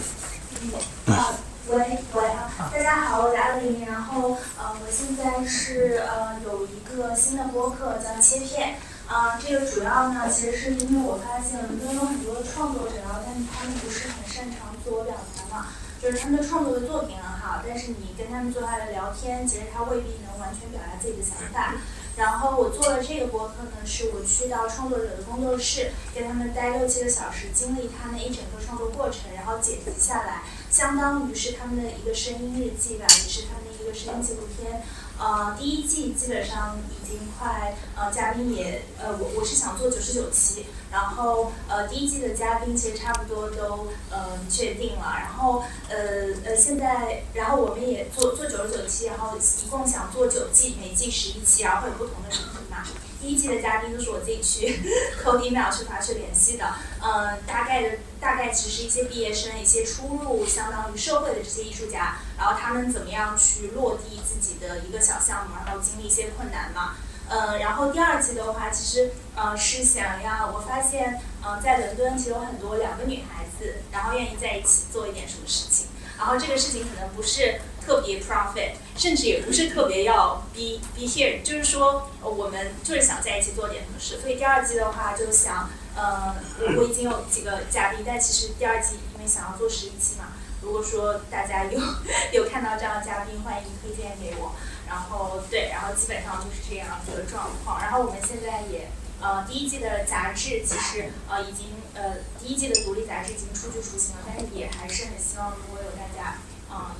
喂喂啊，大家好，我是阿玲，然后呃，我现在是呃有一个新的播客叫切片，啊、这个主要呢其实是因为我发现伦敦有很多创作者，然后但是他们不是很擅长自我表达嘛，就是他们的创作的作品很好，但是你跟他们坐下来聊天，其实他未必能完全表达自己的想法。然后我做了这个播客呢，是我去到创作者的工作室，跟他们待六七个小时，经历他们一整个创作过程，然后剪辑下来，相当于是他们的一个声音日记吧，也是他们一个声音纪录片。呃，第一季基本上已经快，呃，嘉宾也，呃，我我是想做九十九期，然后呃，第一季的嘉宾其实差不多都呃确定了，然后呃呃现在，然后我们也做做九十九期，然后一共想做九季，每季十一期，然后会有不同的主题嘛。第一季的嘉宾都是我自己去 扣 email 去发去联系的，呃，大概的大概其实一些毕业生，一些初入相当于社会的这些艺术家，然后他们怎么样去落地自己的一个小项目，然后经历一些困难嘛。呃，然后第二季的话，其实呃是想要，我发现呃在伦敦其实有很多两个女孩子，然后愿意在一起做一点什么事情，然后这个事情可能不是特别 profit，甚至也不是特别要 be be here，就是说、我们就是想在一起做点什么事，所以第二季的话就想，呃，我已经有几个嘉宾，但其实第二季因为想要做十一期嘛，如果说大家有 有看到这样的嘉宾，欢迎推荐给我。然后对，然后基本上就是这样一个状况。然后我们现在也呃第一季的杂志其实呃已经呃第一季的独立杂志已经初具雏形了，但是也还是很希望如果有大家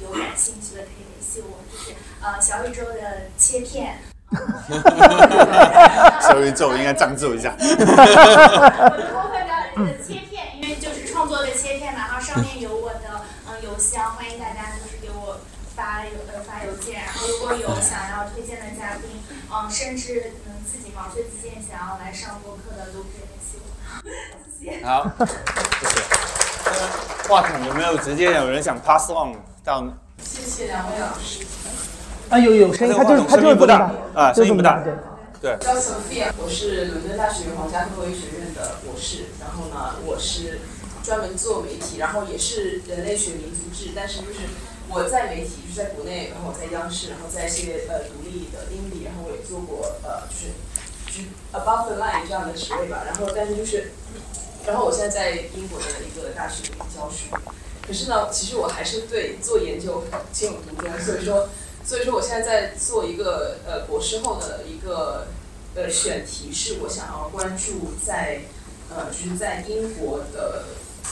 有感兴趣的可以联系我，就是呃小宇宙的切片。小宇宙应该赞助一下。我的切片，因为就是创作的切片嘛，然后上面有我的嗯、呃邮箱，欢迎大家就是给我发邮呃发邮件，然后如果有想要推荐的嘉宾，嗯、甚至嗯自己毛遂自荐想要来上播客的都可以联系我。谢谢。好，谢谢。呃话筒有没有直接有人想 pass on 到？谢谢两位老师。啊，有有声音，他就是他就是不大啊声音不大就这么对。对，叫 Sophia，我是伦敦大学皇家科学学院的博士，然后呢，我是专门做媒体，然后也是人类学民族志，但是就是我在媒体，就是在国内，然后我在央视，然后在一些呃独立的英里，然后我也做过呃就是就是 above the line 这样的职位吧，然后但是就是，然后我现在在英国的一个大学里面教书，可是呢，其实我还是对做研究情有独钟，所以说。所以说，我现在在做一个呃博士后的一个呃选题，是我想要关注在呃就是在英国的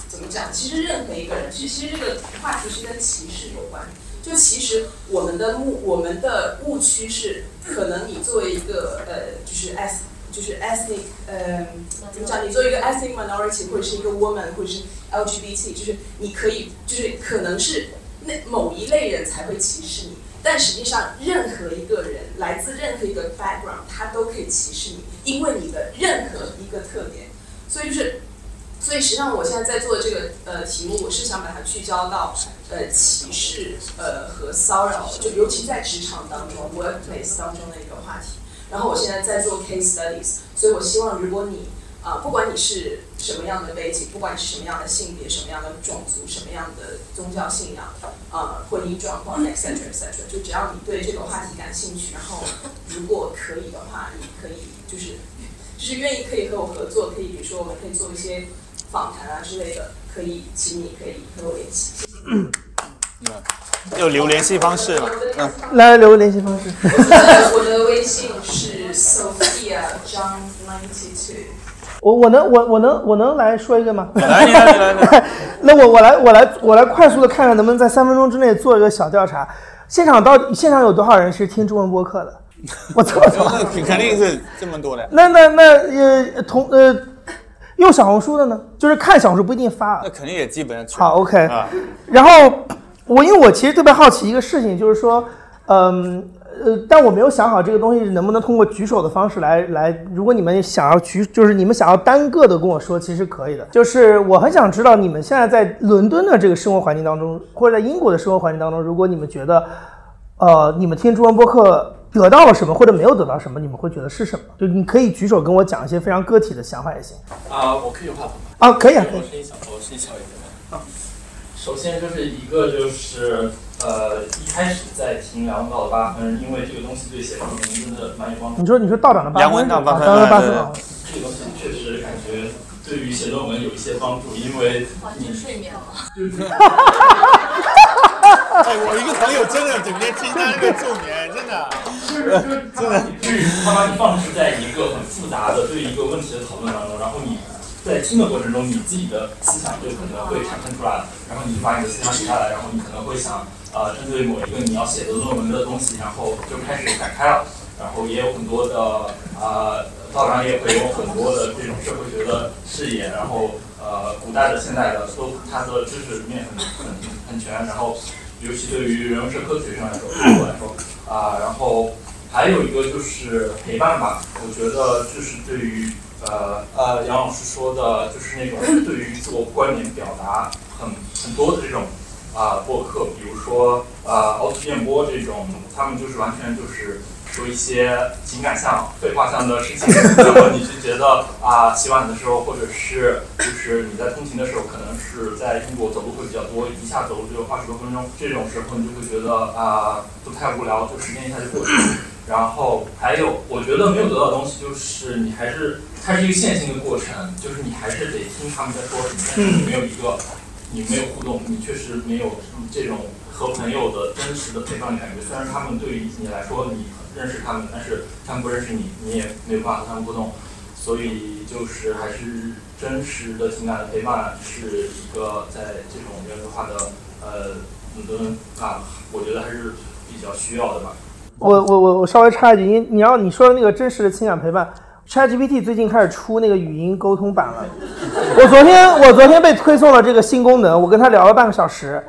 怎么讲？其实任何一个人，其实其实这个话题是跟歧视有关。就其实我们的误我们的误区是，可能你作为一个呃就是 s 就是 ethnic 呃怎么讲？你作为一个 ethnic minority 或者是一个 woman 或者是 LGBT，就是你可以就是可能是。那某一类人才会歧视你。但实际上，任何一个人来自任何一个 background，他都可以歧视你，因为你的任何一个特点。所以就是，所以实际上我现在在做的这个呃题目，我是想把它聚焦到呃歧视呃和骚扰，就尤其在职场当中 workplace 当中的一个话题。然后我现在在做 case studies，所以我希望如果你啊，不管你是什么样的背景，不管你是什么样的性别、什么样的种族、什么样的宗教信仰，啊，婚姻状况，etc etc，就只要你对这个话题感兴趣，然后如果可以的话，你可以就是就是愿意可以和我合作，可以比如说我们可以做一些访谈啊之类的，可以请你可以和我联系。嗯，有留联系方式吗？嗯，来留个联系方式。我的微信是 Sophia John ninety two。我我能我我能我能来说一个吗？来来来来，那我我来我来我来快速的看看能不能在三分钟之内做一个小调查。现场到现场有多少人是听中文播客的？我操！肯定是这么多的。那那那呃同呃用小红书的呢？就是看小红书不一定发。那肯定也基本上好 OK。然后我因为我其实特别好奇一个事情，就是说嗯。呃，但我没有想好这个东西能不能通过举手的方式来来。如果你们想要举，就是你们想要单个的跟我说，其实可以的。就是我很想知道你们现在在伦敦的这个生活环境当中，或者在英国的生活环境当中，如果你们觉得，呃，你们听中文播客得到了什么，或者没有得到什么，你们会觉得是什么？就你可以举手跟我讲一些非常个体的想法也行。啊，我可以有话筒吗？啊，可以啊。我声音小，我声音小一点。啊，首先就是一个就是。呃，一开始在听梁文道的八分，因为这个东西对写作文真的蛮有帮助。你说，你说道长的八分，梁文道八分，八分，这个东西确实感觉对于写论文有一些帮助，因为你睡眠了。哎，我一个朋友真的整天听他那个助眠，真的，真的，他把你放置在一个很复杂的对一个问题的讨论当中，然后你。在听的过程中，你自己的思想就可能会产生出来了，然后你把你的思想写下来，然后你可能会想，呃，针对某一个你要写的论文的东西，然后就开始展开了，然后也有很多的，呃，道长也会有很多的这种社会学的视野，然后，呃，古代的、现代的都他的知识面很很很全，然后，尤其对于人文社科学生来说，对我来说，啊，然后还有一个就是陪伴吧，我觉得就是对于。呃呃，杨老师说的就是那种对于自我观点表达很很多的这种啊播客，比如说啊凹凸电波这种，他们就是完全就是说一些情感向、废话向的事情。然后你就觉得啊，洗碗的时候，或者是就是你在通勤的时候，可能是在英国走路会比较多，一下走路就二十多分钟，这种时候你就会觉得啊不太无聊，就时间一下就过去了。然后还有，我觉得没有得到的东西就是你还是。它是一个线性的过程，就是你还是得听他们在说什么，但是你没有一个，你没有互动，你确实没有这种和朋友的真实的陪伴的感觉。虽然他们对于你来说你认识他们，但是他们不认识你，你也没有办法和他们互动。所以就是还是真实的情感的陪伴是一个在这种原子化的呃伦敦啊，我觉得还是比较需要的吧。我我我我稍微插一句，你你要你说的那个真实的情感陪伴。ChatGPT 最近开始出那个语音沟通版了。我昨天我昨天被推送了这个新功能，我跟他聊了半个小时。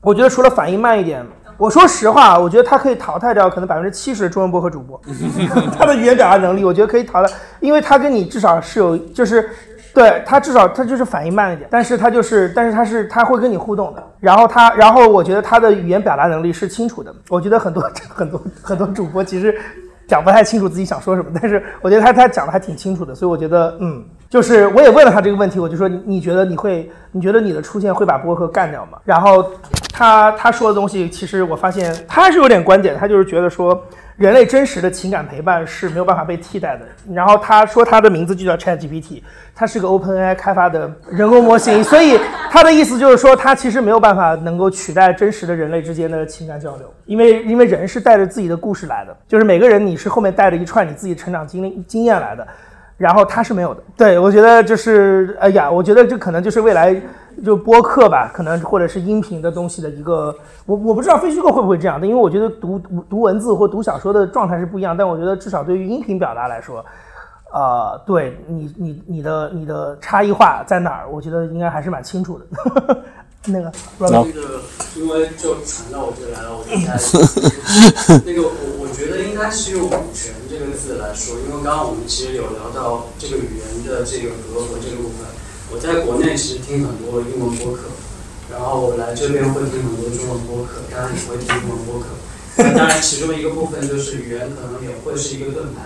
我觉得除了反应慢一点，我说实话，我觉得他可以淘汰掉可能百分之七十的中文播客主播。他的语言表达能力，我觉得可以淘汰，因为他跟你至少是有，就是对他至少他就是反应慢一点，但是他就是但是他是他会跟你互动的。然后他然后我觉得他的语言表达能力是清楚的。我觉得很多很多很多主播其实。讲不太清楚自己想说什么，但是我觉得他他讲的还挺清楚的，所以我觉得嗯，就是我也问了他这个问题，我就说你觉得你会你觉得你的出现会把播客干掉吗？然后他他说的东西其实我发现他是有点观点，他就是觉得说。人类真实的情感陪伴是没有办法被替代的。然后他说他的名字就叫 ChatGPT，它是个 OpenAI 开发的人工模型，所以他的意思就是说，它其实没有办法能够取代真实的人类之间的情感交流，因为因为人是带着自己的故事来的，就是每个人你是后面带着一串你自己成长经历经验来的，然后他是没有的。对我觉得就是哎呀，我觉得这可能就是未来。就播客吧，可能或者是音频的东西的一个，我我不知道非虚构会不会这样的，因为我觉得读读文字或读小说的状态是不一样，但我觉得至少对于音频表达来说，呃，对你你你的你的差异化在哪儿，我觉得应该还是蛮清楚的。那个那个，因为就传到我这来了，我就加一句那个我我觉得应该是用“股权”这个字来说，因为刚刚我们其实有聊到这个语言的这个隔阂这个部分。我在国内其实听很多英文播客，然后我来这边会听很多中文播客，当然也会听英文播客。那当然，其中一个部分就是语言可能也会是一个盾牌，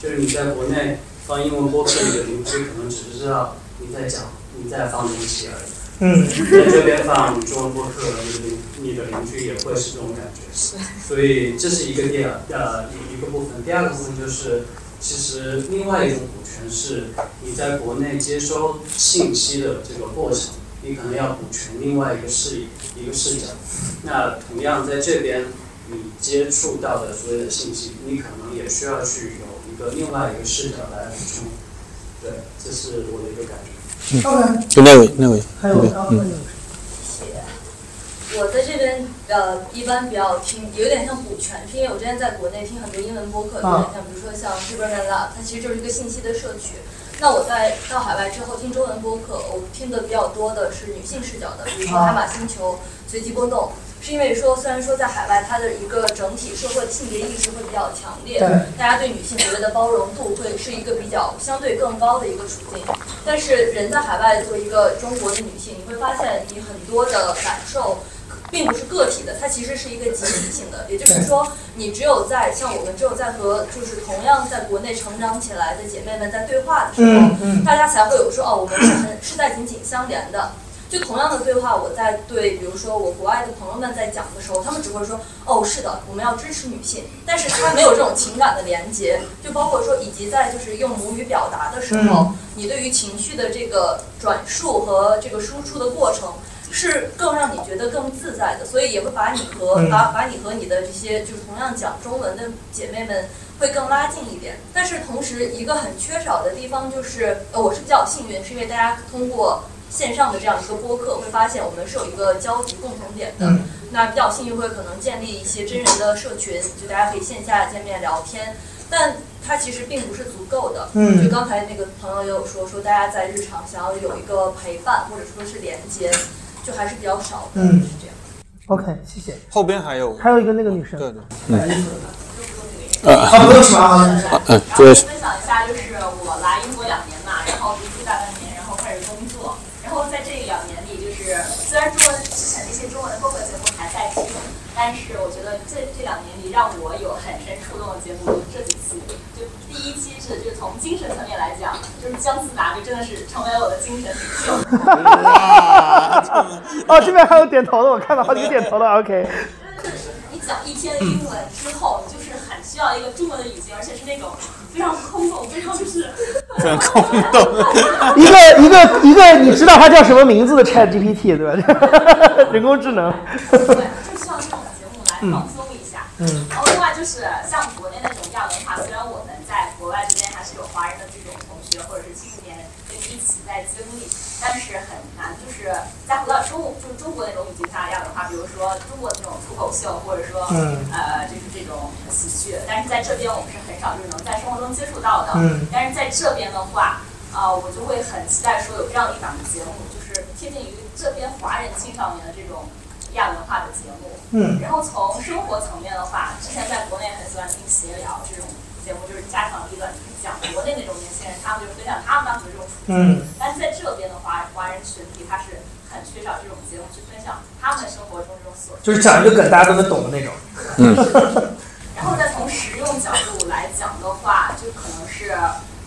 就是你在国内放英文播客，你的邻居可能只是知道你在讲你在放东西而已。嗯，在这边放中文播客，你的邻你的邻居也会是这种感觉，所以这是一个第二呃一一个部分。第二个部分就是，其实另外一种股权是你在国内接收信息的这个过程，你可能要补全另外一个视一个视角。那同样在这边你接触到的所有的信息，你可能也需要去有一个另外一个视角来补充。对，这是我的一个感觉。就那位那位还有那位嗯刚刚那个我在这边呃，一般比较听，有点像股权，是因为我之前在国内听很多英文播客，有啊点像，比如说像 t u b e r n Lab，它其实就是一个信息的摄取。那我在到海外之后听中文播客，我听的比较多的是女性视角的，比如说啊海马星球、随机波动，是因为说虽然说在海外它的一个整体社会性别意识会比较强烈，对大家对女性所谓的包容度会是一个比较相对更高的一个处境。但是人在海外做一个中国的女性，你会发现你很多的感受。并不是个体的，它其实是一个集体性的。也就是说，你只有在像我们只有在和就是同样在国内成长起来的姐妹们在对话的时候，嗯嗯大家才会有说哦，我们是很是在紧紧相连的。就同样的对话，我在对比如说我国外的朋友们在讲的时候，他们只会说哦，是的，我们要支持女性，但是他没有这种情感的连接，就包括说以及在就是用母语表达的时候，你对于情绪的这个转述和这个输出的过程。是更让你觉得更自在的，所以也会把你和嗯把把你和你的这些就是同样讲中文的姐妹们会更拉近一点。但是同时，一个很缺少的地方就是，呃，我是比较幸运，是因为大家通过线上的这样一个播客，会发现我们是有一个交集共同点的。嗯那比较幸运会可能建立一些真人的社群，就大家可以线下见面聊天，但它其实并不是足够的。嗯就刚才那个朋友也有说，说大家在日常想要有一个陪伴或者说是连接，就还是比较少的。嗯是这样。OK，谢谢。后边还有还有一个那个女生，对对，啊，不用是吧？啊，嗯，然后分享一下，就是我来英国两年嘛，然后读书大半年，然后开始工作，然后在这两年里，就是虽然中文之前那些中文的播客节目还在听，但是我觉得这这两年里让我有很深触动的节目就是这几期，就第一期是就是从精神层面来讲，就是姜思达就真的是成为了我的精神领袖。哦，这边还有点头的，我看到好几个点头的。OK，就是你讲一天的英文之后，你就是很需要一个中文的语境，而且是那种非常空洞、非常就是非常空洞。一个一个一个，你知道它叫什么名字的 Chat GPT 对吧？人工智能。对，就需要这种节目来放松一下。嗯然后另外就是像国内那种亚文化，虽然我们在国外这边还是有华人的这种同学或者是青年跟你一起在经历，但是很难就是再回到中就是中国那种语境下亚文化，比如说中国的那种脱口秀，或者说、嗯呃就是这种喜剧，但是在这边我们是很少就是能在生活中接触到的。嗯但是在这边的话，呃，我就会很期待说有这样一档节目，就是贴近于这边华人青少年的这种亚文化的节目。嗯然后从生活层面的话，之前在国内很喜欢听闲聊这种节目，就是家长里短讲国内那种年轻人，他们就是分享他们当时这种处境。嗯但是在这边的华，华人群体他是很缺少这种节目去分享他们生活中这种琐事。就是讲一个梗，大家都能懂的那种。嗯 然后再从实用角度来讲的话，就可能是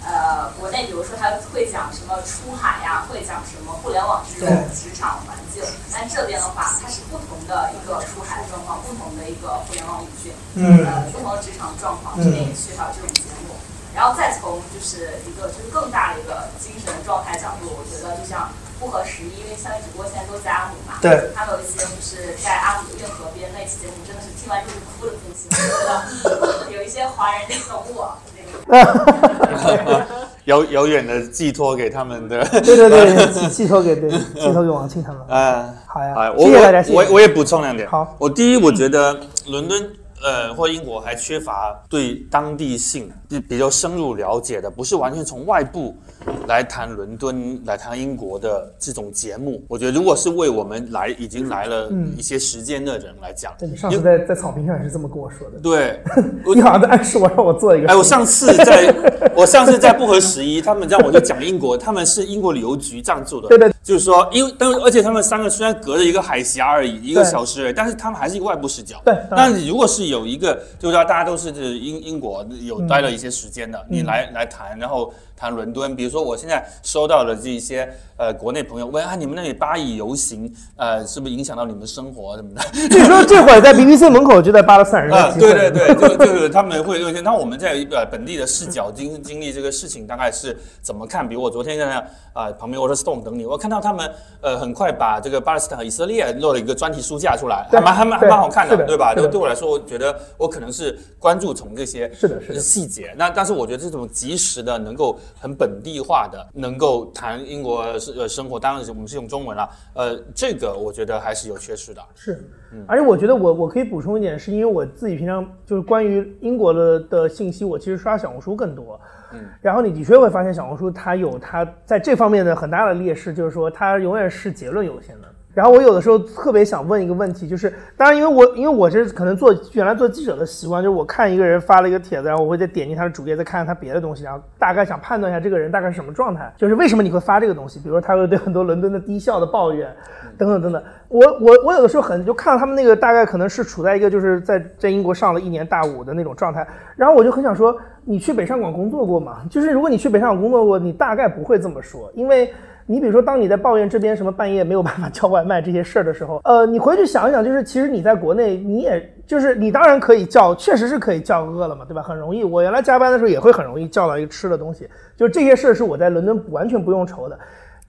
呃，国内比如说他会讲什么出海呀，会讲什么互联网这种职场环境，但这边的话，它是不同的一个出海状况，不同的一个互联网语境，嗯呃，不同的职场状况，嗯这边也缺少这种节目。然后再从就是一个就是更大的一个精神状态角度，我觉得就像不合时宜，因为相当于主播现在都在阿姆嘛，对，他们有一些就是在阿姆的运河边那期节目，真的是听完之后哭的不行，我觉得有一些华人得懂我那个。遥遥远的寄托给他们的。对对对，寄寄托给对，寄托给王庆他们。嗯，好呀好呀，我谢谢大家谢谢我我我也补充两点。好，我第一，我觉得伦敦呃，或英国还缺乏对当地性比比较深入了解的，不是完全从外部来谈伦敦、来谈英国的这种节目。我觉得，如果是为我们来已经来了嗯一些时间的人来讲，对你上次在在草坪上也是这么跟我说的。对，你好像在暗示我让我做一个。哎，我上次在，我上次在不合时宜，他们让我就讲英国，他们是英国旅游局赞助的，对对，就是说，因为但而且他们三个虽然隔着一个海峡而已，一个小时而已，但是他们还是一个外部视角。对那你如果是有一个，就是说大家都是这英英国有待了一些时间的，你嗯来来谈，然后谈伦敦，比如说我现在收到的这一些呃国内朋友问啊，你们那里巴以游行，呃，是不是影响到你们生活什么的？据说这会儿在 BBC 门口就在巴勒斯坦人对对对，就就是他们会有一些，那我们在呃本地的视角经经历这个事情，大概是怎么看？比如我昨天在那啊、旁边 Waterstone 等你，我看到他们呃很快把这个巴勒斯坦和以色列做了一个专题书架出来，还蛮还蛮还蛮好看的，对吧？是的对对我来说，我觉得我可能是关注从这些是的是的细节。那但是我觉得这种及时的，能够很本地化的，能够谈英国是呃生活，当然是我们是用中文了，呃，这个我觉得还是有缺失的。是，而且我觉得我我可以补充一点，是因为我自己平常就是关于英国的的信息，我其实刷小红书更多。嗯，然后你的确会发现小红书它有它在这方面的很大的劣势，就是说它永远是结论优先的。然后我有的时候特别想问一个问题，就是当然因为我因为我这可能做原来做记者的习惯，就是我看一个人发了一个帖子，然后我会再点进他的主页，再看看他别的东西，然后大概想判断一下这个人大概是什么状态，就是为什么你会发这个东西，比如说他会对很多伦敦的低效的抱怨，等等等等。我我我有的时候很就看到他们那个大概可能是处在一个就是在在英国上了一年大五的那种状态，然后我就很想说，你去北上广工作过吗？就是如果你去北上广工作过，你大概不会这么说，因为。你比如说，当你在抱怨这边什么半夜没有办法叫外卖这些事儿的时候，呃，你回去想一想，就是其实你在国内，你也就是你当然可以叫，确实是可以叫饿了么，对吧？很容易。我原来加班的时候也会很容易叫到一个吃的东西，就这些事儿是我在伦敦完全不用愁的。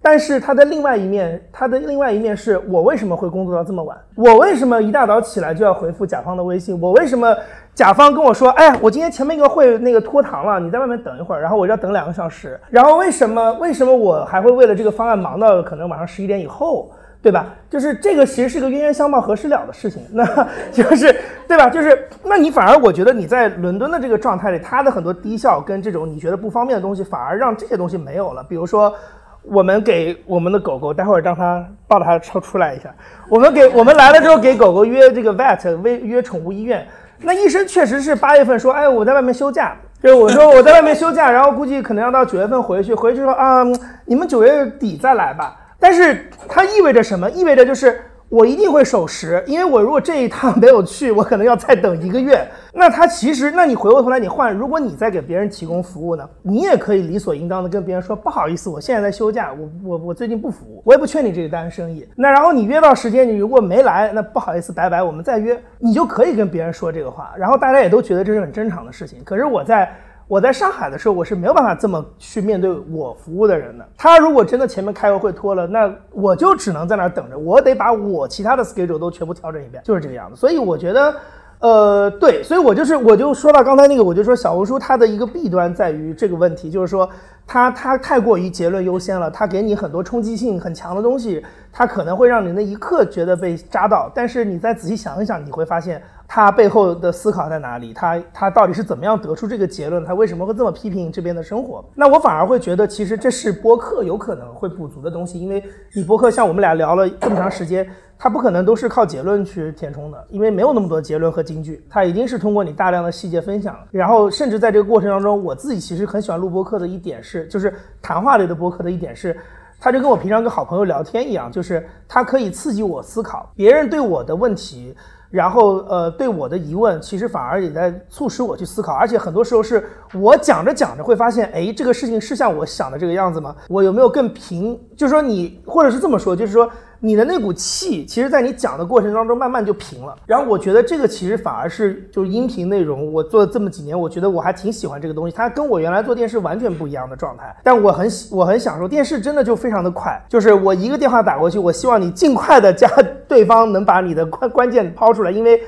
但是它的另外一面，它的另外一面是我为什么会工作到这么晚？我为什么一大早起来就要回复甲方的微信？我为什么甲方跟我说，哎，我今天前面一个会那个拖堂了，你在外面等一会儿，然后我就要等两个小时。然后为什么为什么我还会为了这个方案忙到可能晚上十一点以后？对吧？就是这个其实是个冤冤相报何时了的事情，那就是对吧？就是那你反而我觉得你在伦敦的这个状态里，它的很多低效跟这种你觉得不方便的东西，反而让这些东西没有了。比如说，我们给我们的狗狗，待会儿让它抱着它出出来一下。我们给我们来了之后给狗狗约这个 vet 约约宠物医院，那医生确实是八月份说，哎，我在外面休假。就是我说我在外面休假，然后估计可能要到九月份回去，回去说啊，你们九月底再来吧。但是它意味着什么？意味着就是我一定会守时，因为我如果这一趟没有去，我可能要再等一个月。那他其实，那你回过头来你换，如果你在给别人提供服务呢，你也可以理所应当的跟别人说，不好意思，我现在在休假，我我我最近不服务，我也不缺你这个单生意。那然后你约到时间，你如果没来，那不好意思，拜拜，我们再约，你就可以跟别人说这个话，然后大家也都觉得这是很正常的事情。可是我在。我在上海的时候，我是没有办法这么去面对我服务的人的。他如果真的前面开个会拖了，那我就只能在那儿等着，我得把我其他的 schedule 都全部调整一遍，就是这个样子。所以我觉得，呃，对，所以我就是我就说到刚才那个，我就说小红书它的一个弊端在于这个问题，就是说它它太过于结论优先了，它给你很多冲击性很强的东西，它可能会让你那一刻觉得被扎到，但是你再仔细想一想，你会发现。他背后的思考在哪里？他他到底是怎么样得出这个结论？他为什么会这么批评这边的生活？那我反而会觉得，其实这是播客有可能会补足的东西，因为你播客像我们俩聊了这么长时间，他不可能都是靠结论去填充的，因为没有那么多结论和金句，他一定是通过你大量的细节分享，然后甚至在这个过程当中，我自己其实很喜欢录播客的一点是，就是谈话类的播客的一点是。他就跟我平常跟好朋友聊天一样，就是他可以刺激我思考，别人对我的问题，然后呃对我的疑问，其实反而也在促使我去思考，而且很多时候是我讲着讲着会发现，哎，这个事情是像我想的这个样子吗？我有没有更平？就是说你，或者是这么说，就是说你的那股气，其实在你讲的过程当中慢慢就平了。然后我觉得这个其实反而是就是音频内容，我做了这么几年，我觉得我还挺喜欢这个东西，它跟我原来做电视完全不一样的状态。但我很喜我很享受电视，真的就非常的快，就是我一个电话打过去，我希望你尽快的加对方能把你的关关键抛出来，因为。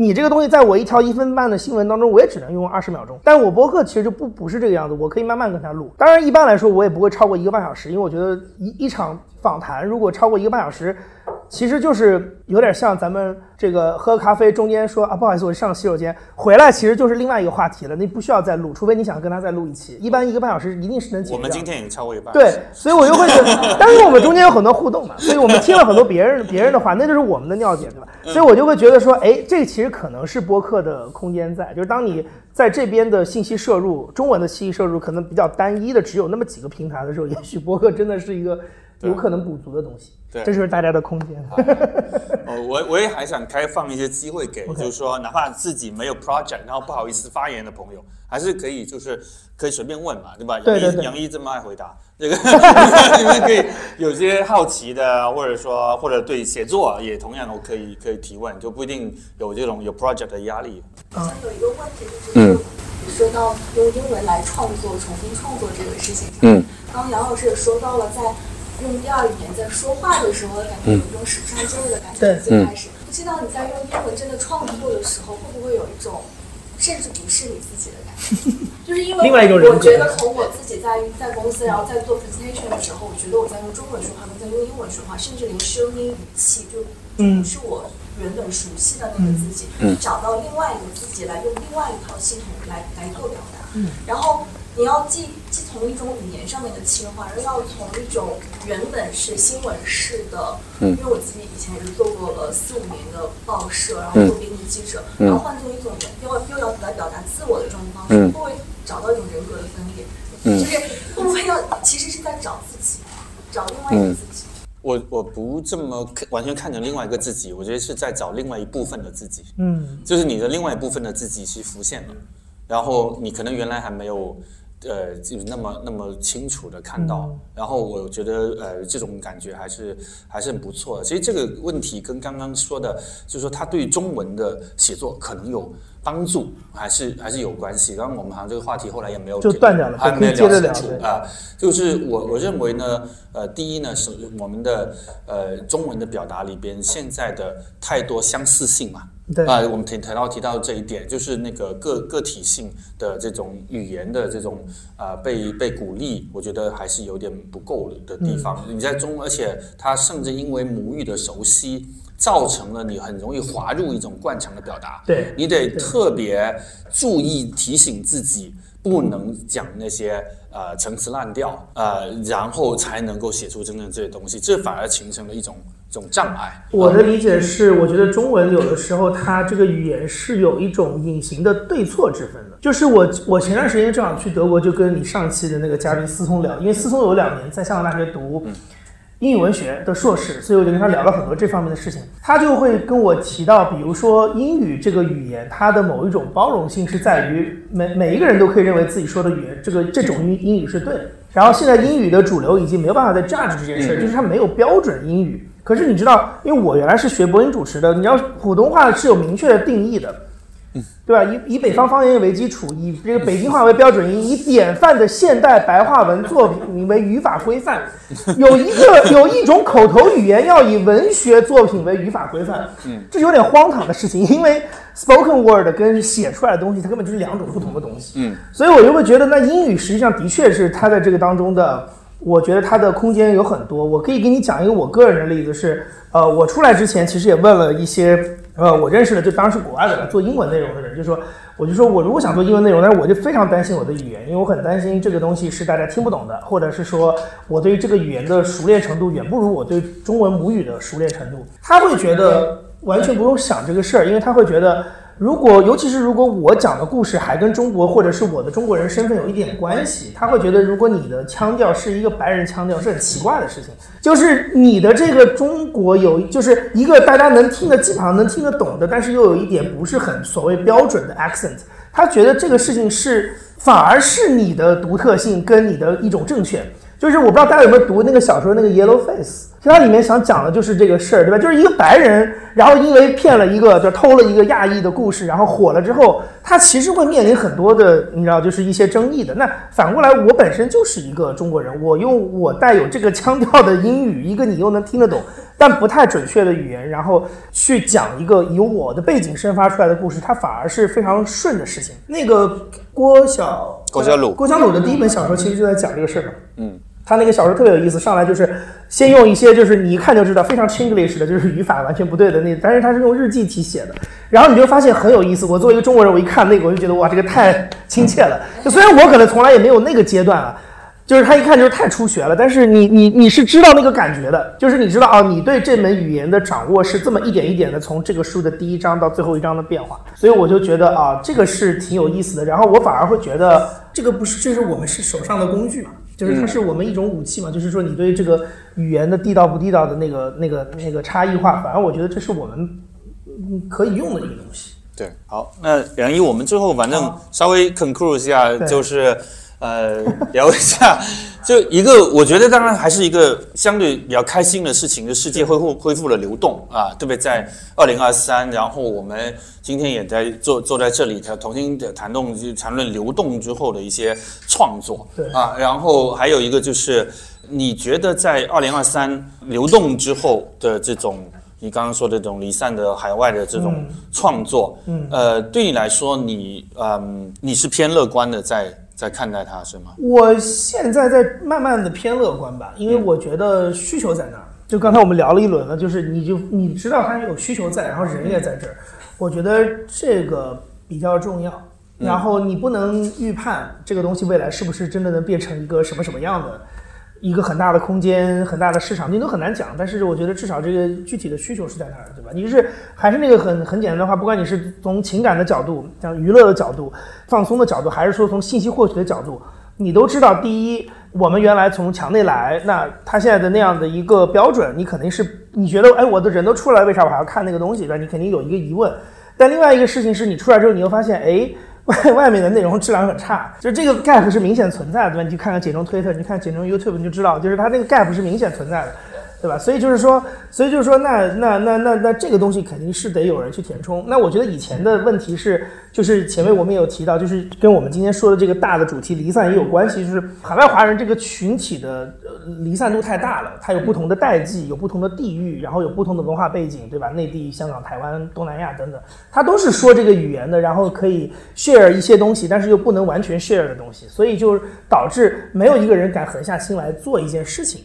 你这个东西在我一条一分半的新闻当中，我也只能用二十秒钟。但我博客其实就不不是这个样子，我可以慢慢跟他录。当然，一般来说我也不会超过一个半小时，因为我觉得一一场访谈如果超过一个半小时，其实就是有点像咱们这个喝咖啡中间说啊，不好意思，我上洗手间，回来其实就是另外一个话题了，那不需要再录，除非你想跟他再录一期，一般一个半小时一定是能解决掉。我们今天已经超过一半。对，所以我就会觉得，但是我们中间有很多互动嘛，所以我们听了很多别人别人的话，那就是我们的尿点，对吧？所以我就会觉得说，哎，这其实可能是播客的空间在，就是当你在这边的信息摄入，中文的信息摄入可能比较单一的，只有那么几个平台的时候，也许播客真的是一个有可能补足的东西。对这就是大家的空间。哦，我我也还想开放一些机会给，就是说，哪怕自己没有 project，然后不好意思发言的朋友，还是可以，就是可以随便问嘛，对吧？对对对杨一这么爱回答，这个 你们可以有些好奇的，或者说或者对写作也同样我可以可以提问，就不一定有这种有 project 的压力。好像有一个问题就是，你说到用英文来创作、重新创作这个事情上，嗯，刚刚杨老师也说到了，在用第二语言在说话的时候，感觉有一种使不上劲儿的感觉。对。最开始，不知道你在用英文真的创作的时候，会不会有一种甚至不是你自己的感觉？就是因为另外一种人我觉得从我自己在在公司，然后在做 presentation 的时候，我觉得我在用中文说话，跟在用英文说话，甚至连声音语气就嗯。不是我原本熟悉的那个自己，嗯。找到另外一个自己来用另外一套系统来来做表达。嗯。然后你要既既从一种语言上面的切换，而要从一种原本是新闻式的，嗯。因为我自己以前也是做过了四五年的报社，然后做编辑记者，嗯。然后换做一种人又又要来表达自我的这种方式，嗯。会不会找到一种人格的分裂？嗯。就是会不会要其实是在找自己，找另外一个自己？我我不这么看完全看成另外一个自己，我觉得是在找另外一部分的自己。嗯。就是你的另外一部分的自己是浮现了，然后你可能原来还没有，呃，就是那么那么清楚的看到，然后我觉得呃这种感觉还是还是很不错的。其实这个问题跟刚刚说的，就是说他对中文的写作可能有帮助，还是还是有关系。然后我们好像这个话题后来也没有就断掉了还没有聊清楚啊。就是我我认为呢，呃，第一呢是我们的呃中文的表达里边现在的太多相似性嘛。对啊、我们提提到提到这一点，就是那个个个体性的这种语言的这种啊、被被鼓励，我觉得还是有点不够的地方。嗯你在中，而且它甚至因为母语的熟悉，造成了你很容易滑入一种惯常的表达。对你得特别注意提醒自己，不能讲那些呃陈词滥调，呃，然后才能够写出真正这些东西，这反而形成了一种一种障碍。我的理解是，我觉得中文有的时候它这个语言是有一种隐形的对错之分的。就是我我前段时间正好去德国，就跟你上期的那个嘉宾思聪聊，因为思聪有两年在香港大学读英语文学的硕士，所以我就跟他聊了很多这方面的事情。他就会跟我提到，比如说英语这个语言，它的某一种包容性是在于每每一个人都可以认为自己说的语言这个这种英英语是对的。然后现在英语的主流已经没有办法再 judge 这件事儿，就是它没有标准英语。可是你知道，因为我原来是学播音主持的，你知道普通话是有明确的定义的。对吧？以以北方方言为基础，以这个北京话为标准音，以典范的现代白话文作品为语法规范。有一个有一种口头语言要以文学作品为语法规范，嗯这有点荒唐的事情，因为 spoken word 跟写出来的东西，它根本就是两种不同的东西。嗯，所以我就会觉得，那英语实际上的确是它在这个当中的，我觉得它的空间有很多。我可以给你讲一个我个人的例子是，呃，我出来之前其实也问了一些，呃，我认识的就当时国外的做英文内容的人，就说，我就说我如果想做英文内容，但是我就非常担心我的语言，因为我很担心这个东西是大家听不懂的，或者是说我对于这个语言的熟练程度远不如我对中文母语的熟练程度。他会觉得完全不用想这个事儿，因为他会觉得。如果，尤其是如果我讲的故事还跟中国或者是我的中国人身份有一点关系，他会觉得，如果你的腔调是一个白人腔调，是很奇怪的事情。就是你的这个中国有，就是一个大家能听得基本上能听得懂的，但是又有一点不是很所谓标准的 accent。他觉得这个事情是反而是你的独特性跟你的一种正确。就是我不知道大家有没有读那个小说那个 Yellow Face，其实它里面想讲的就是这个事儿，对吧？就是一个白人，然后因为骗了一个，就偷了一个亚裔的故事，然后火了之后，他其实会面临很多的，你知道，就是一些争议的。那反过来，我本身就是一个中国人，我用我带有这个腔调的英语，一个你又能听得懂，但不太准确的语言，然后去讲一个由我的背景生发出来的故事，它反而是非常顺的事情。那个郭小郭小鲁郭小鲁的第一本小说其实就在讲这个事儿嘛。嗯，他那个小说特别有意思，上来就是先用一些就是你一看就知道非常 Chinglish 的，就是语法完全不对的那，但是他是用日记体写的，然后你就发现很有意思。我作为一个中国人，我一看那个我就觉得哇，这个太亲切了。就虽然我可能从来也没有那个阶段啊。就是他一看就是太初学了，但是你你你是知道那个感觉的，就是你知道啊，你对这门语言的掌握是这么一点一点的，从这个书的第一章到最后一章的变化，所以我就觉得啊，这个是挺有意思的。然后我反而会觉得这个不是，这是我们是手上的工具嘛，就是它是我们一种武器嘛，就是说你对这个语言的地道不地道的那个那个那个差异化，反而我觉得这是我们可以用的一个东西。对，好，那杨一，我们最后反正稍微 conclude 一下，就是。呃，聊一下，就一个，我觉得当然还是一个相对比较开心的事情，就世界恢复恢复了流动啊，特别在二零二三，然后我们今天也在坐坐在这里，重新的谈动就谈论流动之后的一些创作，对。啊，然后还有一个就是，你觉得在二零二三流动之后的这种，你刚刚说的这种离散的海外的这种创作，嗯，呃，对你来说，你嗯，你是偏乐观的在。在看待它是吗？我现在在慢慢的偏乐观吧，因为我觉得需求在那儿。就刚才我们聊了一轮了，就是你就你知道它有需求在，然后人也在这儿，我觉得这个比较重要。然后你不能预判这个东西未来是不是真的能变成一个什么什么样的。一个很大的空间，很大的市场，你都很难讲。但是我觉得至少这个具体的需求是在那儿，对吧？你是还是那个很很简单的话，不管你是从情感的角度、像娱乐的角度、放松的角度，还是说从信息获取的角度，你都知道，第一，我们原来从墙内来，那他现在的那样的一个标准，你肯定是你觉得，哎，我的人都出来，为啥我还要看那个东西？对吧？你肯定有一个疑问。但另外一个事情是你出来之后，你又发现，哎。外 外面的内容质量很差，就这个 gap 是明显存在的，对吧？你去看看简中推特，你看简中 YouTube，你就知道，就是它这个 gap 是明显存在的。对吧？所以就是说，所以就是说，那那那那那这个东西肯定是得有人去填充。那我觉得以前的问题是，就是前面我们也有提到，就是跟我们今天说的这个大的主题离散也有关系。就是海外华人这个群体的离散度太大了，它有不同的代际，有不同的地域，然后有不同的文化背景，对吧？内地、香港、台湾、东南亚等等，它都是说这个语言的，然后可以 share 一些东西，但是又不能完全 share 的东西，所以就导致没有一个人敢狠下心来做一件事情。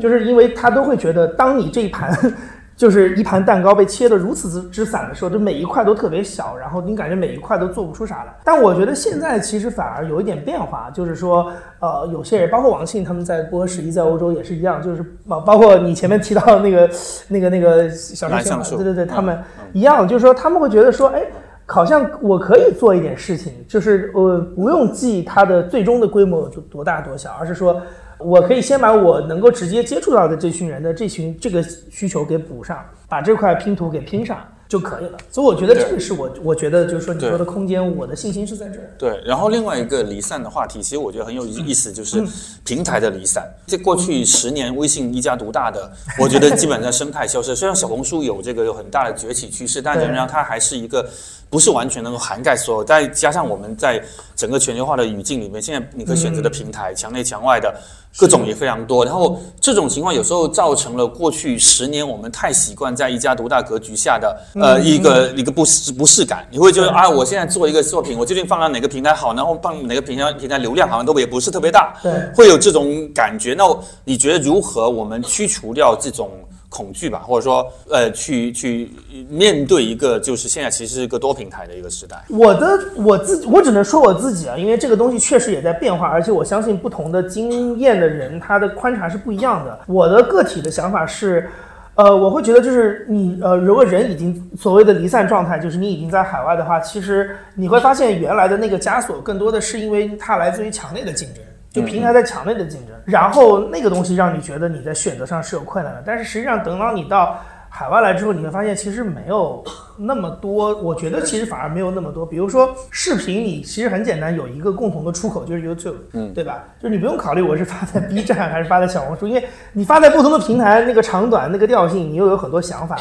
就是因为他都会觉得，当你这一盘 就是一盘蛋糕被切得如此之之散的时候，就每一块都特别小，然后你感觉每一块都做不出啥来。但我觉得现在其实反而有一点变化，就是说，呃，有些人，包括王庆他们在波十一在欧洲也是一样，就是包包括你前面提到那个那个那个小说先生，对对对，他们一样，就是说他们会觉得说，哎，好像我可以做一点事情，就是呃不用记它的最终的规模有多大多小，而是说。我可以先把我能够直接接触到的这群人的这群这个需求给补上，把这块拼图给拼上就可以了。所以我觉得这个是我我觉得就是说你说的空间，我的信心是在这儿。对，然后另外一个离散的话题，其实我觉得很有意思，就是平台的离散。这过去十年，微信一家独大的，我觉得基本上生态消失。虽然小红书有这个有很大的崛起趋势，但仍然它还是一个。不是完全能够涵盖所有，再加上我们在整个全球化的语境里面，现在你可以选择的平台，墙内墙外的各种也非常多。然后这种情况有时候造成了过去十年我们太习惯在一家独大格局下的呃一个一个不适不适感。你会觉得啊，我现在做一个作品，我究竟放到哪个平台好，然后放哪个平台平台流量好像都也不是特别大，对，会有这种感觉。那你觉得如何我们驱除掉这种？恐惧吧，或者说，呃，去去面对一个就是现在其实是一个多平台的一个时代。我的我自，我只能说我自己啊，因为这个东西确实也在变化，而且我相信不同的经验的人，他的观察是不一样的。我的个体的想法是，呃，我会觉得就是你，呃，如果人已经所谓的离散状态，就是你已经在海外的话，其实你会发现原来的那个枷锁，更多的是因为它来自于强烈的竞争。就平台在强烈的竞争，然后那个东西让你觉得你在选择上是有困难的，但是实际上等到你到海外来之后，你会发现其实没有那么多。我觉得其实反而没有那么多。比如说视频，你其实很简单，有一个共同的出口就是 YouTube，嗯，对吧？就是你不用考虑我是发在 B 站还是发在小红书，因为你发在不同的平台，那个长短、那个调性，你又有很多想法。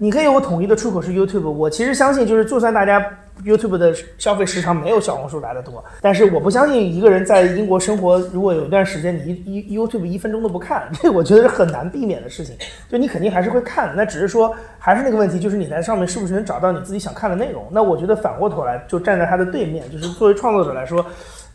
你可以有个统一的出口是 YouTube，我其实相信就是就算大家。YouTube 的消费时长没有小红书来的多，但是我不相信一个人在英国生活，如果有一段时间你一一 YouTube 一分钟都不看，这我觉得是很难避免的事情。就你肯定还是会看，那只是说还是那个问题，就是你在上面是不是能找到你自己想看的内容？那我觉得反过头来就站在他的对面，就是作为创作者来说，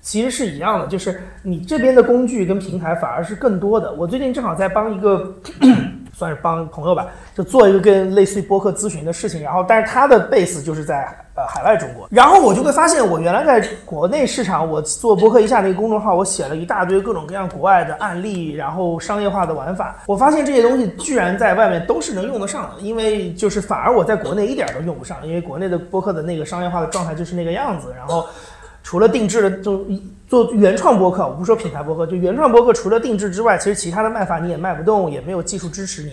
其实是一样的，就是你这边的工具跟平台反而是更多的。我最近正好在帮一个。算是帮朋友吧，就做一个跟类似于播客咨询的事情，然后但是他的 base 就是在呃海外中国，然后我就会发现，我原来在国内市场，我做博客一下那个公众号，我写了一大堆各种各样国外的案例，然后商业化的玩法，我发现这些东西居然在外面都是能用得上的，因为就是反而我在国内一点都用不上，因为国内的博客的那个商业化的状态就是那个样子，然后。除了定制的，就做原创博客，我不说品牌博客，就原创博客，除了定制之外，其实其他的卖法你也卖不动，也没有技术支持你，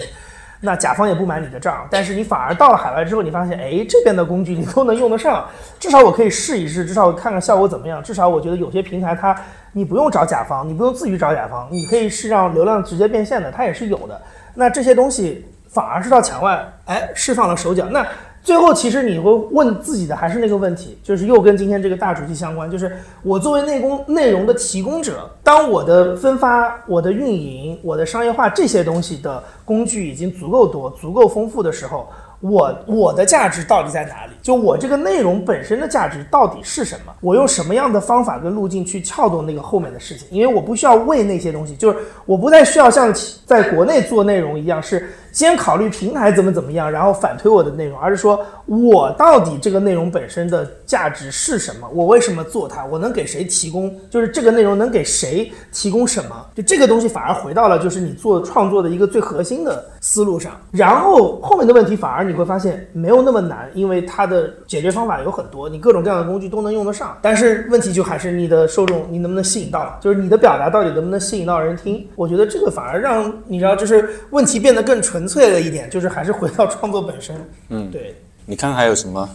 那甲方也不买你的账。但是你反而到了海外之后，你发现，哎，这边的工具你都能用得上，至少我可以试一试，至少我看看效果怎么样。至少我觉得有些平台它你不用找甲方，你不用自己找甲方，你可以是让流量直接变现的，它也是有的。那这些东西反而是到墙外，哎，释放了手脚。那。最后，其实你会问自己的还是那个问题，就是又跟今天这个大主题相关，就是我作为内功内容的提供者，当我的分发、我的运营、我的商业化这些东西的工具已经足够多、足够丰富的时候。我我的价值到底在哪里？就我这个内容本身的价值到底是什么？我用什么样的方法跟路径去撬动那个后面的事情？因为我不需要为那些东西，就是我不再需要像在国内做内容一样，是先考虑平台怎么怎么样，然后反推我的内容，而是说我到底这个内容本身的价值是什么？我为什么做它？我能给谁提供？就是这个内容能给谁提供什么？就这个东西反而回到了就是你做创作的一个最核心的思路上，然后后面的问题反而。你会发现没有那么难，因为它的解决方法有很多，你各种各样的工具都能用得上。但是问题就还是你的受众，你能不能吸引到？就是你的表达到底能不能吸引到人听？我觉得这个反而让你知道，就是问题变得更纯粹的一点，就是还是回到创作本身。嗯，对。你看还有什么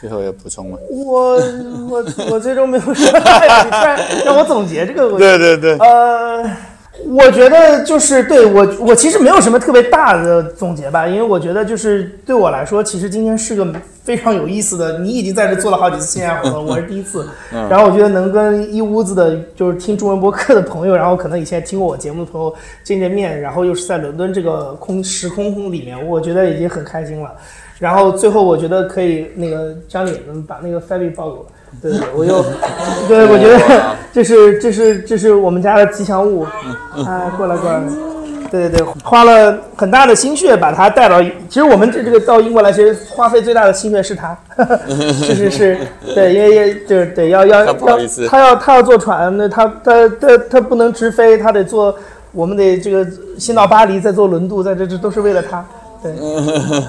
最后要补充吗？我我我最终没有说，你突然让我总结这个问题。对对对。呃。我觉得就是对我，我其实没有什么特别大的总结吧，因为我觉得就是对我来说，其实今天是个非常有意思的。你已经在这做了好几次线下活动，我是第一次。然后我觉得能跟一屋子的，就是听中文播客的朋友，然后可能以前听过我节目的朋友见见面，然后又是在伦敦这个空时空里面，我觉得已经很开心了。然后最后我觉得可以那个张磊能把那个 Fabi 报给我。对对，我又，对，我觉得这是这是这是我们家的吉祥物，啊，过来过来，对对对，花了很大的心血把它带到，其实我们这这个到英国来，其实花费最大的心血是它，是是是，对，因为就是对要要要，他要他要坐船，那他他他他不能直飞，他得坐，我们得这个先到巴黎，再坐轮渡，在这这都是为了他。对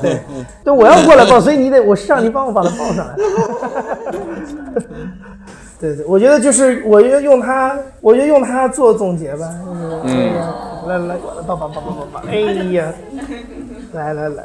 对对，我要过来抱，所以你得，我是让你帮我把它抱上来。对对，我觉得就是，我觉得用它，我觉得用它做总结吧。嗯，来来，抱抱抱抱抱抱，哎呀，来来来，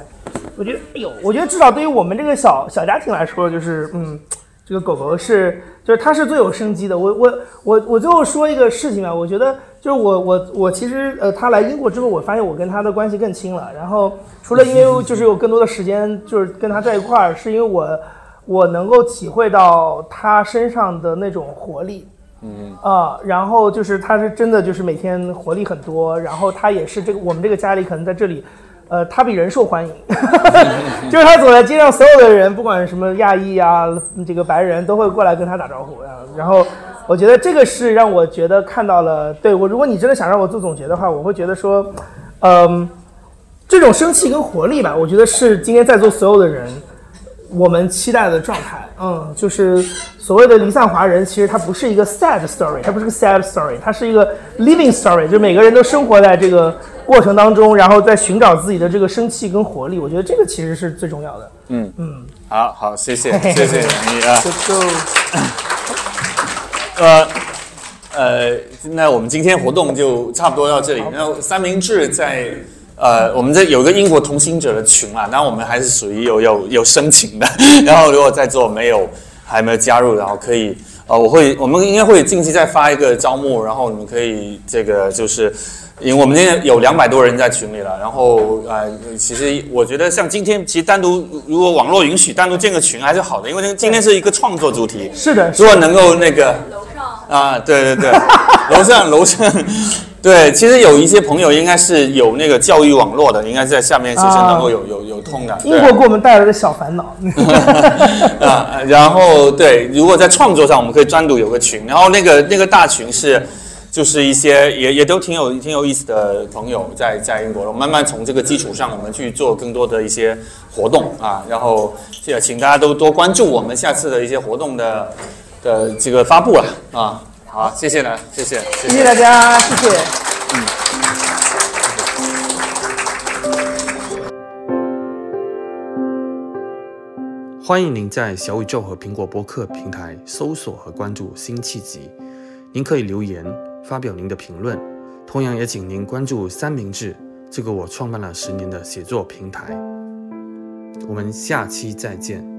我觉得，哎呦，我觉得至少对于我们这个小小家庭来说，就是嗯。这个狗狗是，就是它是最有生机的。我我我我最后说一个事情啊，我觉得就是我我我其实呃，他来英国之后，我发现我跟他的关系更亲了。然后除了因为 就是有更多的时间，就是跟他在一块儿，是因为我我能够体会到他身上的那种活力，嗯啊，然后就是他是真的就是每天活力很多，然后他也是这个我们这个家里可能在这里。呃，他比人受欢迎，就是他走在街上，所有的人，不管什么亚裔啊，这个白人，都会过来跟他打招呼。然后，我觉得这个是让我觉得看到了。对我，如果你真的想让我做总结的话，我会觉得说，嗯，这种生气跟活力吧，我觉得是今天在座所有的人。我们期待的状态，嗯，就是所谓的离散华人，其实它不是一个 sad story，它不是个 sad story，它是一个 living story，就是每个人都生活在这个过程当中，然后在寻找自己的这个生气跟活力。我觉得这个其实是最重要的。嗯嗯，好好，谢谢谢谢你啊。呃呃，那我们今天活动就差不多到这里。然后三明治在。呃，我们这有个英国同行者的群嘛，那我们还是属于有有有申请的。然后如果在座没有还没有加入，然后可以呃，我会我们应该会近期再发一个招募，然后你们可以这个就是，因为我们今天有两百多人在群里了。然后呃，其实我觉得像今天其实单独如果网络允许单独建个群还是好的，因为今天是一个创作主题。是的，如果能够那个。啊，对对对，楼上楼上，对，其实有一些朋友应该是有那个教育网络的，应该在下面其实能够有有有通的。英国给我们带来的小烦恼。啊，然后对，如果在创作上，我们可以单独有个群，然后那个那个大群是。就是一些也也都挺有挺有意思的朋友在在英国，慢慢从这个基础上，我们去做更多的一些活动啊，然后也请大家都多关注我们下次的一些活动的的这个发布了啊。好，谢谢呢，谢谢，谢谢大家，谢谢。嗯。欢迎您在小宇宙和苹果播客平台搜索和关注辛弃疾，您可以留言。发表您的评论，同样也请您关注三明治这个我创办了十年的写作平台。我们下期再见。